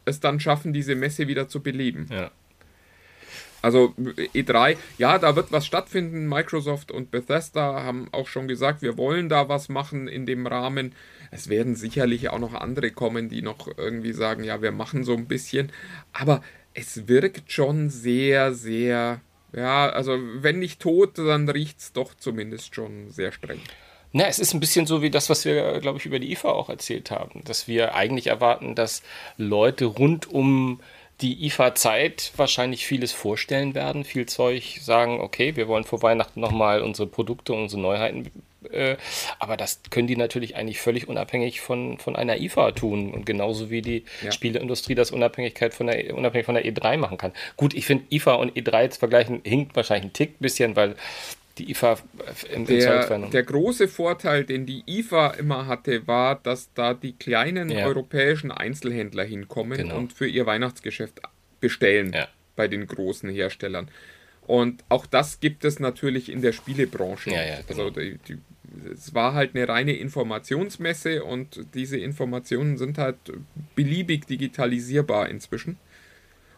es dann schaffen, diese Messe wieder zu beleben. Ja. Also E3, ja, da wird was stattfinden. Microsoft und Bethesda haben auch schon gesagt, wir wollen da was machen in dem Rahmen. Es werden sicherlich auch noch andere kommen, die noch irgendwie sagen, ja, wir machen so ein bisschen. Aber es wirkt schon sehr, sehr, ja, also wenn nicht tot, dann riecht es doch zumindest schon sehr streng. Na, es ist ein bisschen so wie das, was wir, glaube ich, über die IFA auch erzählt haben, dass wir eigentlich erwarten, dass Leute rund um die IFA-Zeit wahrscheinlich vieles vorstellen werden, viel Zeug sagen, okay, wir wollen vor Weihnachten nochmal unsere Produkte, unsere Neuheiten, äh, aber das können die natürlich eigentlich völlig unabhängig von, von einer IFA tun und genauso wie die ja. Spieleindustrie das Unabhängigkeit von der, unabhängig von der E3 machen kann. Gut, ich finde IFA und E3 zu vergleichen hinkt wahrscheinlich ein Tick bisschen, weil die IFA im, der, der große Vorteil, den die IFA immer hatte, war, dass da die kleinen ja. europäischen Einzelhändler hinkommen genau. und für ihr Weihnachtsgeschäft bestellen ja. bei den großen Herstellern. Und auch das gibt es natürlich in der Spielebranche. Ja, ja, genau. Also die, die, es war halt eine reine Informationsmesse und diese Informationen sind halt beliebig digitalisierbar inzwischen.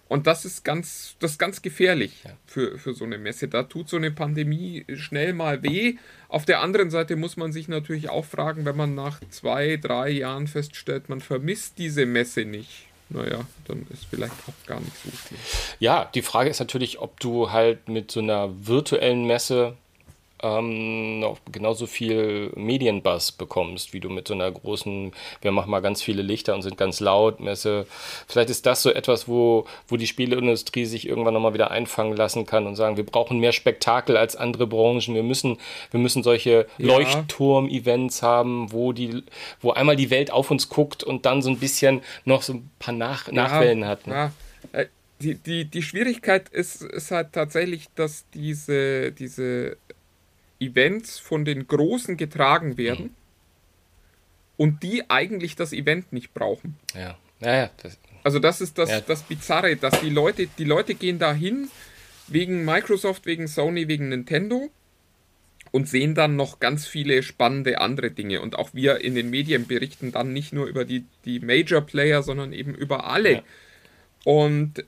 Und das ist ganz, das ist ganz gefährlich für, für so eine Messe. Da tut so eine Pandemie schnell mal weh. Auf der anderen Seite muss man sich natürlich auch fragen, wenn man nach zwei, drei Jahren feststellt, man vermisst diese Messe nicht. Naja, dann ist vielleicht auch gar nicht so schlimm. Ja, die Frage ist natürlich, ob du halt mit so einer virtuellen Messe ähm, noch genauso viel Medienbass bekommst, wie du mit so einer großen, wir machen mal ganz viele Lichter und sind ganz laut Messe. Vielleicht ist das so etwas, wo, wo die Spieleindustrie sich irgendwann nochmal wieder einfangen lassen kann und sagen, wir brauchen mehr Spektakel als andere Branchen. Wir müssen, wir müssen solche Ja. Leuchtturm-Events haben, wo die, wo einmal die Welt auf uns guckt und dann so ein bisschen noch so ein paar Nach Nachwellen hat. Ne? Ja, äh, die, die, die Schwierigkeit ist, ist halt tatsächlich, dass diese, diese Events von den Großen getragen werden Mhm. und die eigentlich das Event nicht brauchen. Ja, ja, ja. Das, Also das ist das, Ja. das Bizarre, dass die Leute, die Leute gehen da hin wegen Microsoft, wegen Sony, wegen Nintendo und sehen dann noch ganz viele spannende andere Dinge. Und auch wir in den Medien berichten dann nicht nur über die, die Major Player, sondern eben über alle. Ja. Und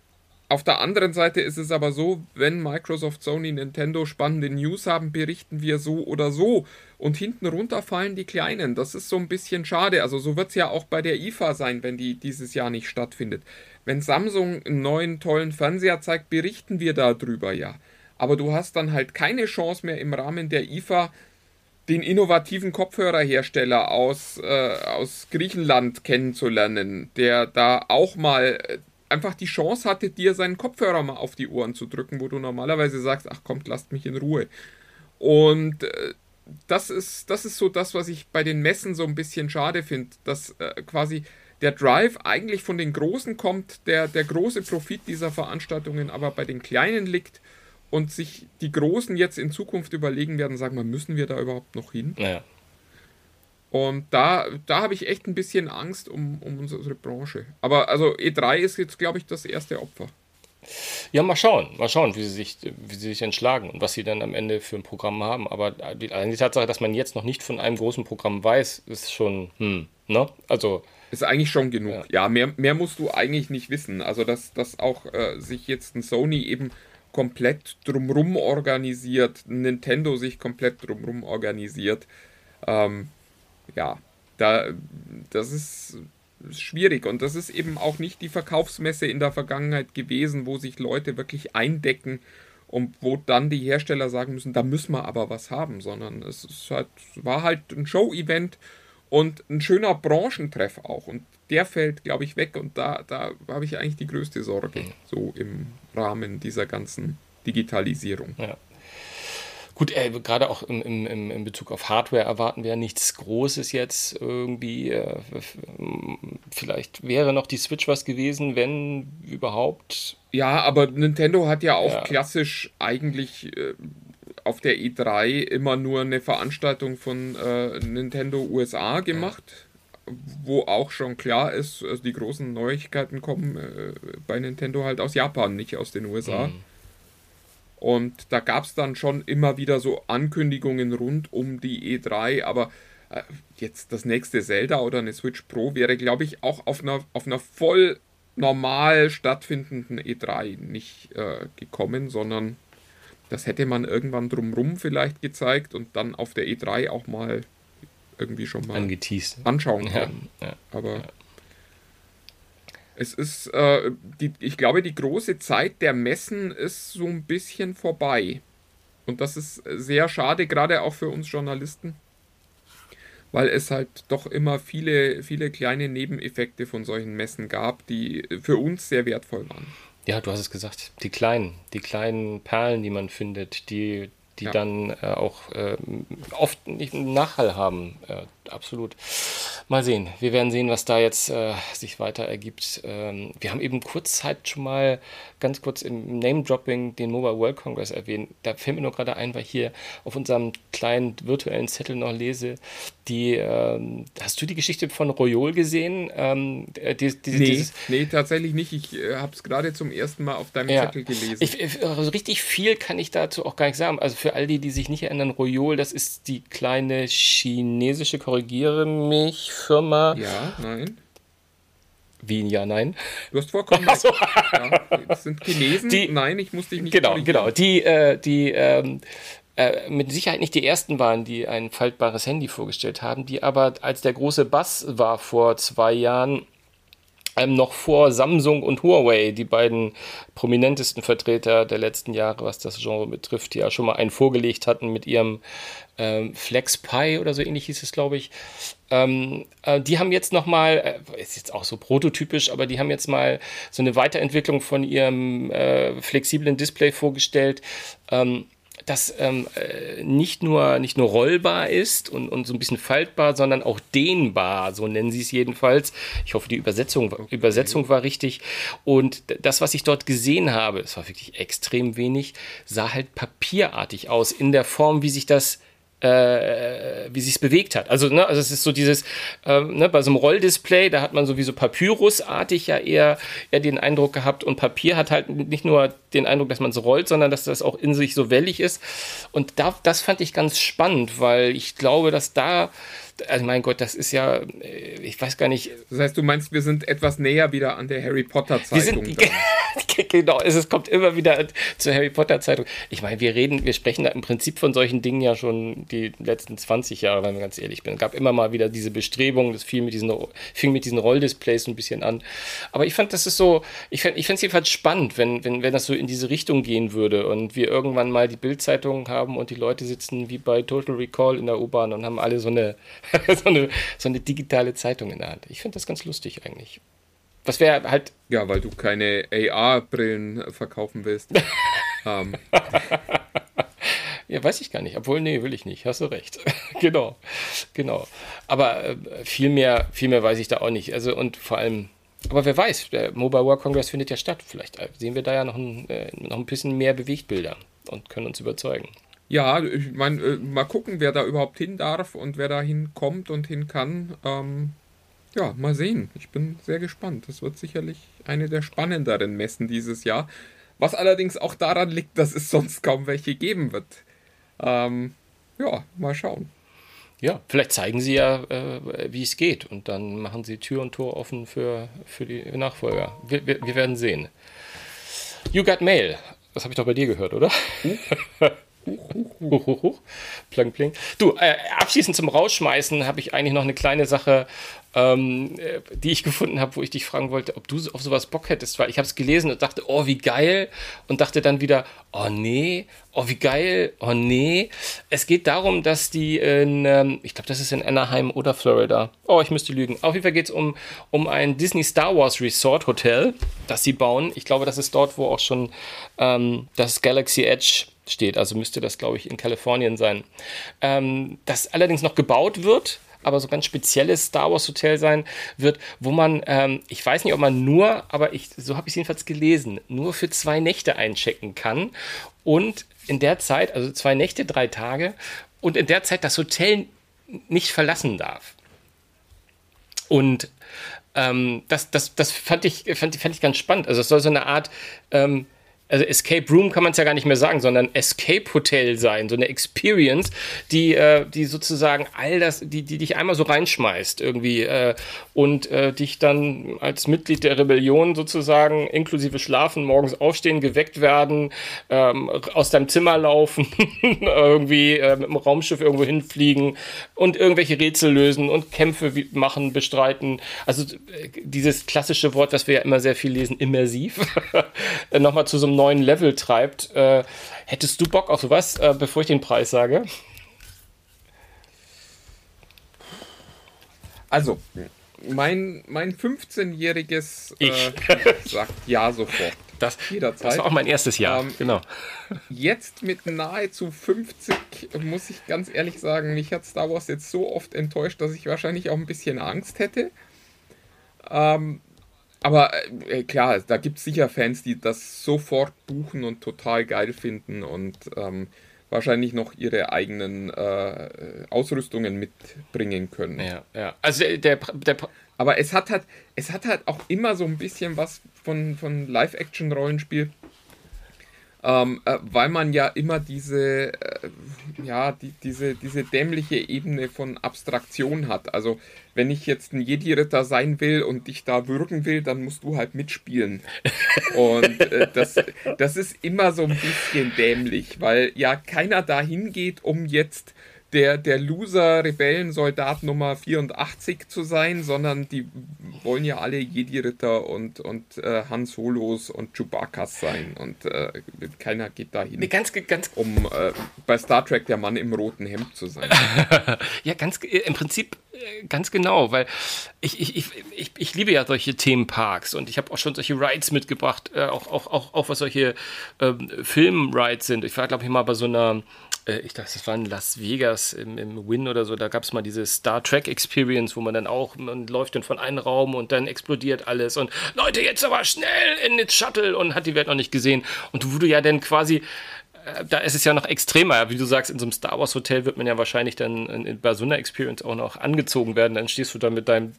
auf der anderen Seite ist es aber so, wenn Microsoft, Sony, Nintendo spannende News haben, berichten wir so oder so. Und hinten runter fallen die Kleinen. Das ist so ein bisschen schade. Also so wird es ja auch bei der IFA sein, wenn die dieses Jahr nicht stattfindet. Wenn Samsung einen neuen tollen Fernseher zeigt, berichten wir darüber ja. Aber du hast dann halt keine Chance mehr im Rahmen der IFA den innovativen Kopfhörerhersteller aus, äh, aus Griechenland kennenzulernen, der da auch mal äh, einfach die Chance hatte, dir seinen Kopfhörer mal auf die Ohren zu drücken, wo du normalerweise sagst, ach kommt, lasst mich in Ruhe. Und äh, das ist, das ist so das, was ich bei den Messen so ein bisschen schade finde, dass äh, quasi der Drive eigentlich von den Großen kommt, der, der große Profit dieser Veranstaltungen aber bei den Kleinen liegt und sich die Großen jetzt in Zukunft überlegen werden, sagen wir, müssen wir da überhaupt noch hin? naja. Und da, da habe ich echt ein bisschen Angst um, um unsere Branche. Aber also E3 ist jetzt, glaube ich, das erste Opfer. Ja, mal schauen, mal schauen, wie sie sich, wie sie sich entschlagen und was sie dann am Ende für ein Programm haben. Aber die, allein die Tatsache, dass man jetzt noch nicht von einem großen Programm weiß, ist schon, hm, ne? Also, Ist eigentlich schon genug. Ja, mehr, mehr musst du eigentlich nicht wissen. Also, dass, dass auch äh, sich jetzt ein Sony eben komplett drumrum organisiert, ein Nintendo sich komplett drumrum organisiert. Ähm, ja, da, das ist schwierig. Und das ist eben auch nicht die Verkaufsmesse in der Vergangenheit gewesen, wo sich Leute wirklich eindecken und wo dann die Hersteller sagen müssen, da müssen wir aber was haben, sondern es ist halt, war halt ein Show-Event und ein schöner Branchentreff auch. Und der fällt, glaube ich, weg. Und da, da habe ich eigentlich die größte Sorge, so im Rahmen dieser ganzen Digitalisierung. ja. Gut, äh, gerade auch im, im, im, in Bezug auf Hardware erwarten wir ja nichts Großes jetzt irgendwie. Äh, vielleicht wäre noch die Switch was gewesen, wenn überhaupt. Ja, aber Nintendo hat ja auch Ja. klassisch eigentlich äh, auf der E3 immer nur eine Veranstaltung von äh, Nintendo USA gemacht, wo auch schon klar ist, also die großen Neuigkeiten kommen äh, bei Nintendo halt aus Japan, nicht aus den USA. Mhm. Und da gab es dann schon immer wieder so Ankündigungen rund um die E3, aber äh, jetzt das nächste Zelda oder eine Switch Pro wäre, glaube ich, auch auf einer, auf einer voll normal stattfindenden E3 nicht äh, gekommen, sondern das hätte man irgendwann drumrum vielleicht gezeigt und dann auf der E3 auch mal irgendwie schon mal Angeteased. anschauen Ja, können. ja. Aber es ist, äh, die, ich glaube, die große Zeit der Messen ist so ein bisschen vorbei. Und das ist sehr schade, gerade auch für uns Journalisten, weil es halt doch immer viele, viele kleine Nebeneffekte von solchen Messen gab, die für uns sehr wertvoll waren. Ja, du hast es gesagt. Die kleinen, die kleinen Perlen, die man findet, die, die Ja. dann äh, auch äh, oft nicht einen Nachhall haben. Äh, absolut. Mal sehen. Wir werden sehen, was da jetzt äh, sich weiter ergibt. Ähm, wir haben eben kurzzeit schon mal ganz kurz im Name-Dropping den Mobile World Congress erwähnt. Da fällt mir nur gerade ein, weil ich hier auf unserem kleinen virtuellen Zettel noch lese, die, ähm, hast du die Geschichte von Royol gesehen? Ähm, äh, die, die, Nee, dieses, nee tatsächlich nicht. Ich äh, habe es gerade zum ersten Mal auf deinem Ja. Zettel gelesen. Ich, ich, also richtig viel kann ich dazu auch gar nicht sagen. Also für all die, die sich nicht erinnern, Royol, das ist die kleine chinesische, korrigiere mich, Firma. ja, nein. Wie ein Ja, Nein? Du hast vollkommen recht. Ja, das sind Chinesen. Die- Nein, ich muss dich nicht Genau, korrigieren. genau. Die, äh, die ähm, äh, mit Sicherheit nicht die ersten waren, die ein faltbares Handy vorgestellt haben, die aber als der große Bass war vor zwei Jahren, ähm, noch vor Samsung und Huawei, die beiden prominentesten Vertreter der letzten Jahre, was das Genre betrifft, die ja schon mal einen vorgelegt hatten mit ihrem ähm, Flex Pi oder so ähnlich hieß es, glaube ich. Ähm, äh, die haben jetzt noch mal, äh, ist jetzt auch so prototypisch, aber die haben jetzt mal so eine Weiterentwicklung von ihrem äh, flexiblen Display vorgestellt. Ähm, das ähm, äh, nicht, nur, nicht nur rollbar ist und, und so ein bisschen faltbar, sondern auch dehnbar, so nennen sie es jedenfalls. Ich hoffe, die Übersetzung, Übersetzung war richtig. Und das, was ich dort gesehen habe, es war wirklich extrem wenig, sah halt papierartig aus in der Form, wie sich das äh, wie sich es bewegt hat. Also, ne, also es ist so dieses, ähm, ne, bei so einem Rolldisplay, da hat man sowieso Papyrusartig ja eher, eher den Eindruck gehabt und Papier hat halt nicht nur den Eindruck, dass man es rollt, sondern dass das auch in sich so wellig ist. Und da, das fand ich ganz spannend, weil ich glaube, dass da, also mein Gott, das ist ja, äh, ich weiß gar nicht, Das heißt, du meinst, wir sind etwas näher wieder an der Harry Potter wir Zeitung. sind. *laughs* *laughs* genau, es, kommt immer wieder zur Harry Potter Zeitung. Ich meine, wir reden, wir sprechen da im Prinzip von solchen Dingen ja schon die letzten 20 Jahre, wenn wir ganz ehrlich bin. Es gab immer mal wieder diese Bestrebungen, das fiel mit diesen, fing mit diesen Rolldisplays ein bisschen an. Aber ich fand, das ist so, ich fand, ich es jedenfalls spannend, wenn, wenn, wenn das so in diese Richtung gehen würde und wir irgendwann mal die Bildzeitung haben und die Leute sitzen wie bei Total Recall in der U-Bahn und haben alle so eine, *laughs* so eine, so eine digitale Zeitung in der Hand. Ich finde das ganz lustig eigentlich. Was wäre halt Ja, weil du keine AR-Brillen verkaufen willst. *laughs* ähm, Ja, weiß ich gar nicht. Obwohl, nee, will ich nicht. Hast du recht. *laughs* genau. Genau. Aber äh, viel mehr, viel mehr weiß ich da auch nicht. Also und vor allem, aber wer weiß, der Mobile World Congress findet ja statt. Vielleicht äh, sehen wir da ja noch ein, äh, noch ein bisschen mehr Bewegtbilder und können uns überzeugen. ja, ich meine, äh, mal gucken, wer da überhaupt hin darf und wer da hinkommt und hin kann. Ähm, ja, mal sehen. Ich bin sehr gespannt. Das wird sicherlich eine der spannenderen Messen dieses Jahr. Was allerdings auch daran liegt, dass es sonst kaum welche geben wird. Ähm, ja, mal schauen. Ja, vielleicht zeigen sie ja, äh, wie es geht und dann machen sie Tür und Tor offen für, für die Nachfolger. Wir, wir, wir werden sehen. You Got Mail. Das habe ich doch bei dir gehört, oder? *laughs* Huch, huch, huch. Plang, pling. Du, äh, abschließend zum Rausschmeißen habe ich eigentlich noch eine kleine Sache, ähm, äh, die ich gefunden habe, wo ich dich fragen wollte, ob du auf sowas Bock hättest, weil ich habe es gelesen und dachte, oh, wie geil, und dachte dann wieder, oh nee, oh, wie geil, oh nee. Es geht darum, dass die in, ähm, ich glaube, das ist in Anaheim oder Florida. Oh, ich müsste lügen. Auf jeden Fall geht es um, um ein Disney Star Wars Resort Hotel, das sie bauen. Ich glaube, das ist dort, wo auch schon ähm, das Galaxy Edge steht. Also müsste das, glaube ich, in Kalifornien sein. Ähm, das allerdings noch gebaut wird, aber so ganz spezielles Star Wars Hotel sein wird, wo man, ähm, ich weiß nicht, ob man nur, aber ich, so habe ich es jedenfalls gelesen, nur für zwei Nächte einchecken kann und in der Zeit, also zwei Nächte, drei Tage und in der Zeit das Hotel nicht verlassen darf. Und ähm, das, das, das fand, ich, fand, fand ich ganz spannend. Also es soll so eine Art, ähm, also Escape Room kann man es ja gar nicht mehr sagen, sondern Escape Hotel sein, so eine Experience, die, äh, die sozusagen all das, die, die dich einmal so reinschmeißt irgendwie äh, und äh, dich dann als Mitglied der Rebellion sozusagen inklusive Schlafen, morgens aufstehen, geweckt werden, ähm, aus deinem Zimmer laufen, *laughs* irgendwie äh, mit dem Raumschiff irgendwo hinfliegen und irgendwelche Rätsel lösen und Kämpfe machen, bestreiten. Also äh, dieses klassische Wort, was wir ja immer sehr viel lesen, immersiv, *laughs* äh, nochmal zu so einem neuen Level treibt. Äh, hättest du Bock auf sowas, äh, bevor ich den Preis sage? Also, mein, mein 15-jähriges äh, sagt ja sofort. Das, Jederzeit. das war auch mein erstes Jahr. Ähm, genau. Jetzt mit nahezu 50 muss ich ganz ehrlich sagen, mich hat Star Wars jetzt so oft enttäuscht, dass ich wahrscheinlich auch ein bisschen Angst hätte. Ähm, aber äh, klar, da gibt es sicher Fans, die das sofort buchen und total geil finden und ähm, wahrscheinlich noch ihre eigenen äh, Ausrüstungen mitbringen können. Ja, ja. Also der, der, der Aber es hat halt, es hat halt auch immer so ein bisschen was von, von Live-Action-Rollenspiel. Ähm, äh, weil man ja immer diese, äh, ja, die, diese, diese dämliche Ebene von Abstraktion hat. Also wenn ich jetzt ein Jedi-Ritter sein will und dich da würgen will, dann musst du halt mitspielen. und äh, das, das ist immer so ein bisschen dämlich, weil ja keiner da hingeht, um jetzt der, der Loser-Rebellensoldat Nummer 84 zu sein, sondern die wollen ja alle Jedi-Ritter und, und äh, Han Solos und Chewbacca's sein. Und äh, keiner geht da hin, Nee, ganz, ganz, um äh, bei Star Trek der Mann im roten Hemd zu sein. *laughs* ja, ganz äh, im Prinzip ganz genau, weil ich, ich, ich, ich, liebe ja solche Themenparks und ich habe auch schon solche Rides mitgebracht, äh, auch, auch, auch, auch was solche ähm, Film-Rides sind. Ich war, glaube ich, mal bei so einer äh, ich dachte, das war in Las Vegas im, im Win oder so, da gab es mal diese Star Trek Experience, wo man dann auch, man läuft dann von einem Raum und dann explodiert alles und Leute, jetzt aber schnell in den Shuttle und hat die Welt noch nicht gesehen. Und wo du ja dann quasi da ist es ja noch extremer. Wie du sagst, in so einem Star Wars Hotel wird man ja wahrscheinlich dann bei so einer Experience auch noch angezogen werden. Dann stehst du da mit deinem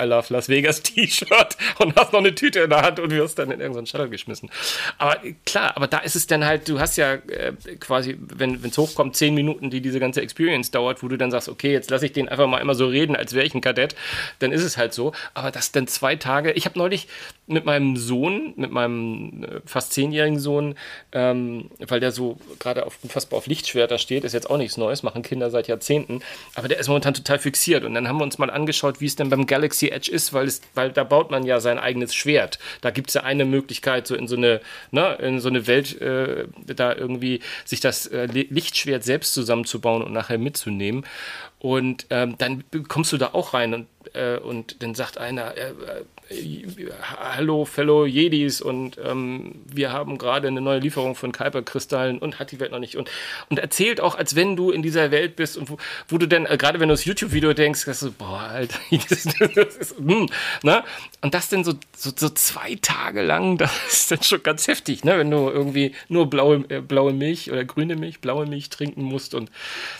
I Love Las Vegas *laughs* T-Shirt und hast noch eine Tüte in der Hand und wirst dann in irgendeinen Shuttle geschmissen. Aber klar, aber da ist es dann halt, du hast ja äh, quasi, wenn es hochkommt, zehn Minuten, die diese ganze Experience dauert, wo du dann sagst, okay, jetzt lasse ich den einfach mal immer so reden, als wäre ich ein Kadett, dann ist es halt so. Aber das dann zwei Tage, ich habe neulich mit meinem Sohn, mit meinem äh, fast zehnjährigen Sohn, ähm, weil der so gerade unfassbar auf Lichtschwerter steht, ist jetzt auch nichts Neues, machen Kinder seit Jahrzehnten, aber der ist momentan total fixiert. Und dann haben wir uns mal angeschaut, wie es denn beim Galaxy Edge ist, weil, es, weil da baut man ja sein eigenes Schwert. Da gibt es ja eine Möglichkeit, so in so eine, ne, in so eine Welt, äh, da irgendwie sich das äh, Lichtschwert selbst zusammenzubauen und nachher mitzunehmen. Und ähm, dann kommst du da auch rein und, äh, und dann sagt einer, äh, hallo Fellow Jedis und ähm, wir haben gerade eine neue Lieferung von Kuiperkristallen und hat die Welt noch nicht und, und erzählt auch, als wenn du in dieser Welt bist und wo, wo du dann, äh, gerade wenn du das YouTube-Video denkst, dass du, boah, Alter, das, *laughs* das ist, mm, ne? Und das dann so, so, so, zwei Tage lang, *laughs* das ist dann schon ganz heftig, ne? Wenn du irgendwie nur blaue, äh, blaue Milch oder grüne Milch, blaue Milch trinken musst und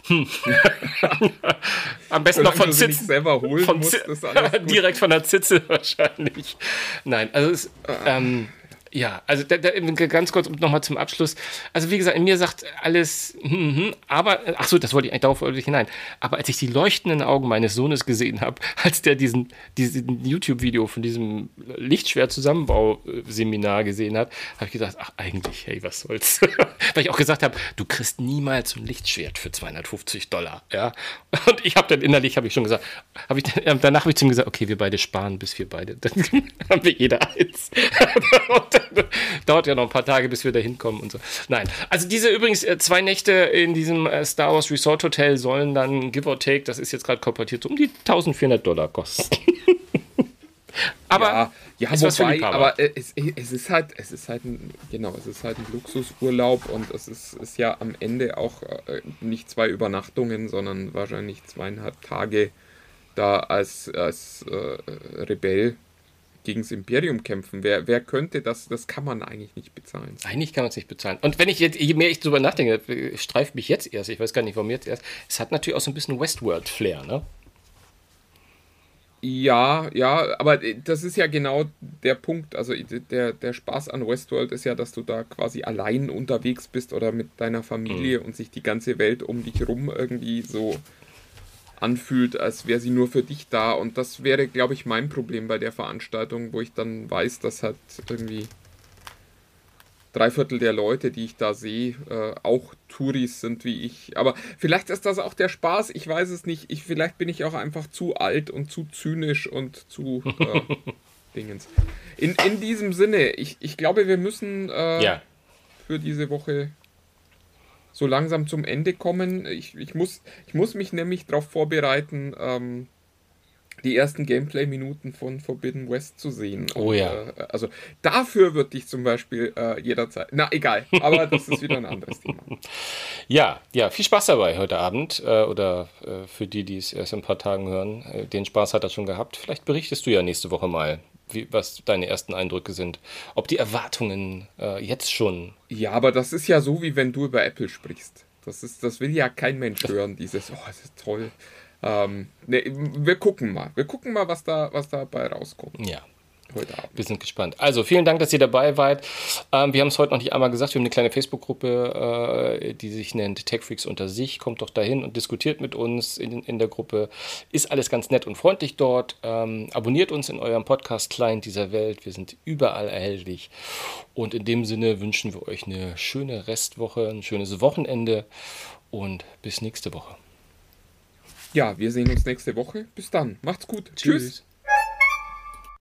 hm. *laughs* am besten Solange noch von Zitze. selber holen von musst, *laughs* direkt von der Zitze wahrscheinlich. Nein, also es, ähm, ja, also da, da, ganz kurz nochmal zum Abschluss. Also wie gesagt, in mir sagt alles, hm, hm, aber, ach so, das wollte ich eigentlich darauf wollte hinein. Aber als ich die leuchtenden Augen meines Sohnes gesehen habe, *laughs* als der diesen, diesen YouTube-Video von diesem Lichtschwer-Zusammenbau-Seminar gesehen hat, habe ich gedacht, ach eigentlich, hey, was soll's. *laughs* Weil ich auch gesagt habe, du kriegst niemals ein Lichtschwert für 250 Dollar, ja. Und ich habe dann innerlich, habe ich schon gesagt, habe ich, danach habe ich zu ihm gesagt, okay, wir beide sparen, bis wir beide, *laughs* dann haben wir jeder eins. *laughs* dauert ja noch ein paar Tage, bis wir da hinkommen und so. Nein. Also diese übrigens äh, zwei Nächte in diesem äh, Star Wars Resort Hotel sollen dann, give or take, das ist jetzt gerade komportiert, so um die 1400 Dollar kosten. *laughs* aber ja, ja ist wobei, aber äh, es, es, ist halt, es ist halt ein, genau, es ist halt ein Luxusurlaub und es ist, ist ja am Ende auch nicht zwei Übernachtungen, sondern wahrscheinlich zweieinhalb Tage da als, als Rebell gegen das Imperium kämpfen. Wer, wer könnte das? Das kann man eigentlich nicht bezahlen. Eigentlich kann man es nicht bezahlen. Und wenn ich jetzt, je mehr ich drüber nachdenke, streift mich jetzt erst, ich weiß gar nicht, warum jetzt erst, es hat natürlich auch so ein bisschen Westworld-Flair, ne? Ja, ja, aber das ist ja genau der Punkt. Also der, der Spaß an Westworld ist ja, dass du da quasi allein unterwegs bist oder mit deiner Familie mhm. und sich die ganze Welt um dich rum irgendwie so anfühlt, als wäre sie nur für dich da. Und das wäre, glaube ich, mein Problem bei der Veranstaltung, wo ich dann weiß, dass halt irgendwie drei Viertel der Leute, die ich da sehe, äh, auch Touris sind wie ich. Aber vielleicht ist das auch der Spaß, ich weiß es nicht. Ich, vielleicht bin ich auch einfach zu alt und zu zynisch und zu *laughs* äh, Dingens. In, in diesem Sinne, ich, ich glaube, wir müssen äh, ja. für diese Woche so langsam zum Ende kommen. Ich, ich, muss, ich muss mich nämlich darauf vorbereiten, ähm, die ersten Gameplay-Minuten von Forbidden West zu sehen. Oh Und, ja. Äh, also dafür würde ich zum Beispiel äh, jederzeit. Na, egal, aber das ist wieder ein anderes Thema. *laughs* Ja, ja, viel Spaß dabei heute Abend. Äh, oder äh, für die, die es erst in ein paar Tagen hören. Äh, den Spaß hat er schon gehabt. Vielleicht berichtest du ja nächste Woche mal, wie, was deine ersten Eindrücke sind. Ob die Erwartungen äh, jetzt schon. Ja, aber das ist ja so, wie wenn du über Apple sprichst. Das, ist, das will ja kein Mensch hören, dieses, oh, das ist toll. Ähm, ne, wir gucken mal. Wir gucken mal, was da, was dabei rauskommt. Ja. Heute Abend. Wir sind gespannt. Also vielen Dank, dass ihr dabei wart. Ähm, wir haben es heute noch nicht einmal gesagt. Wir haben eine kleine Facebook-Gruppe, äh, die sich nennt TechFreaks unter sich. Kommt doch dahin und diskutiert mit uns in, in der Gruppe. Ist alles ganz nett und freundlich dort. Ähm, abonniert uns in eurem Podcast-Client dieser Welt. Wir sind überall erhältlich. Und in dem Sinne wünschen wir euch eine schöne Restwoche, ein schönes Wochenende und bis nächste Woche. Ja, wir sehen uns nächste Woche. Bis dann. Macht's gut. Tschüss. Tschüss.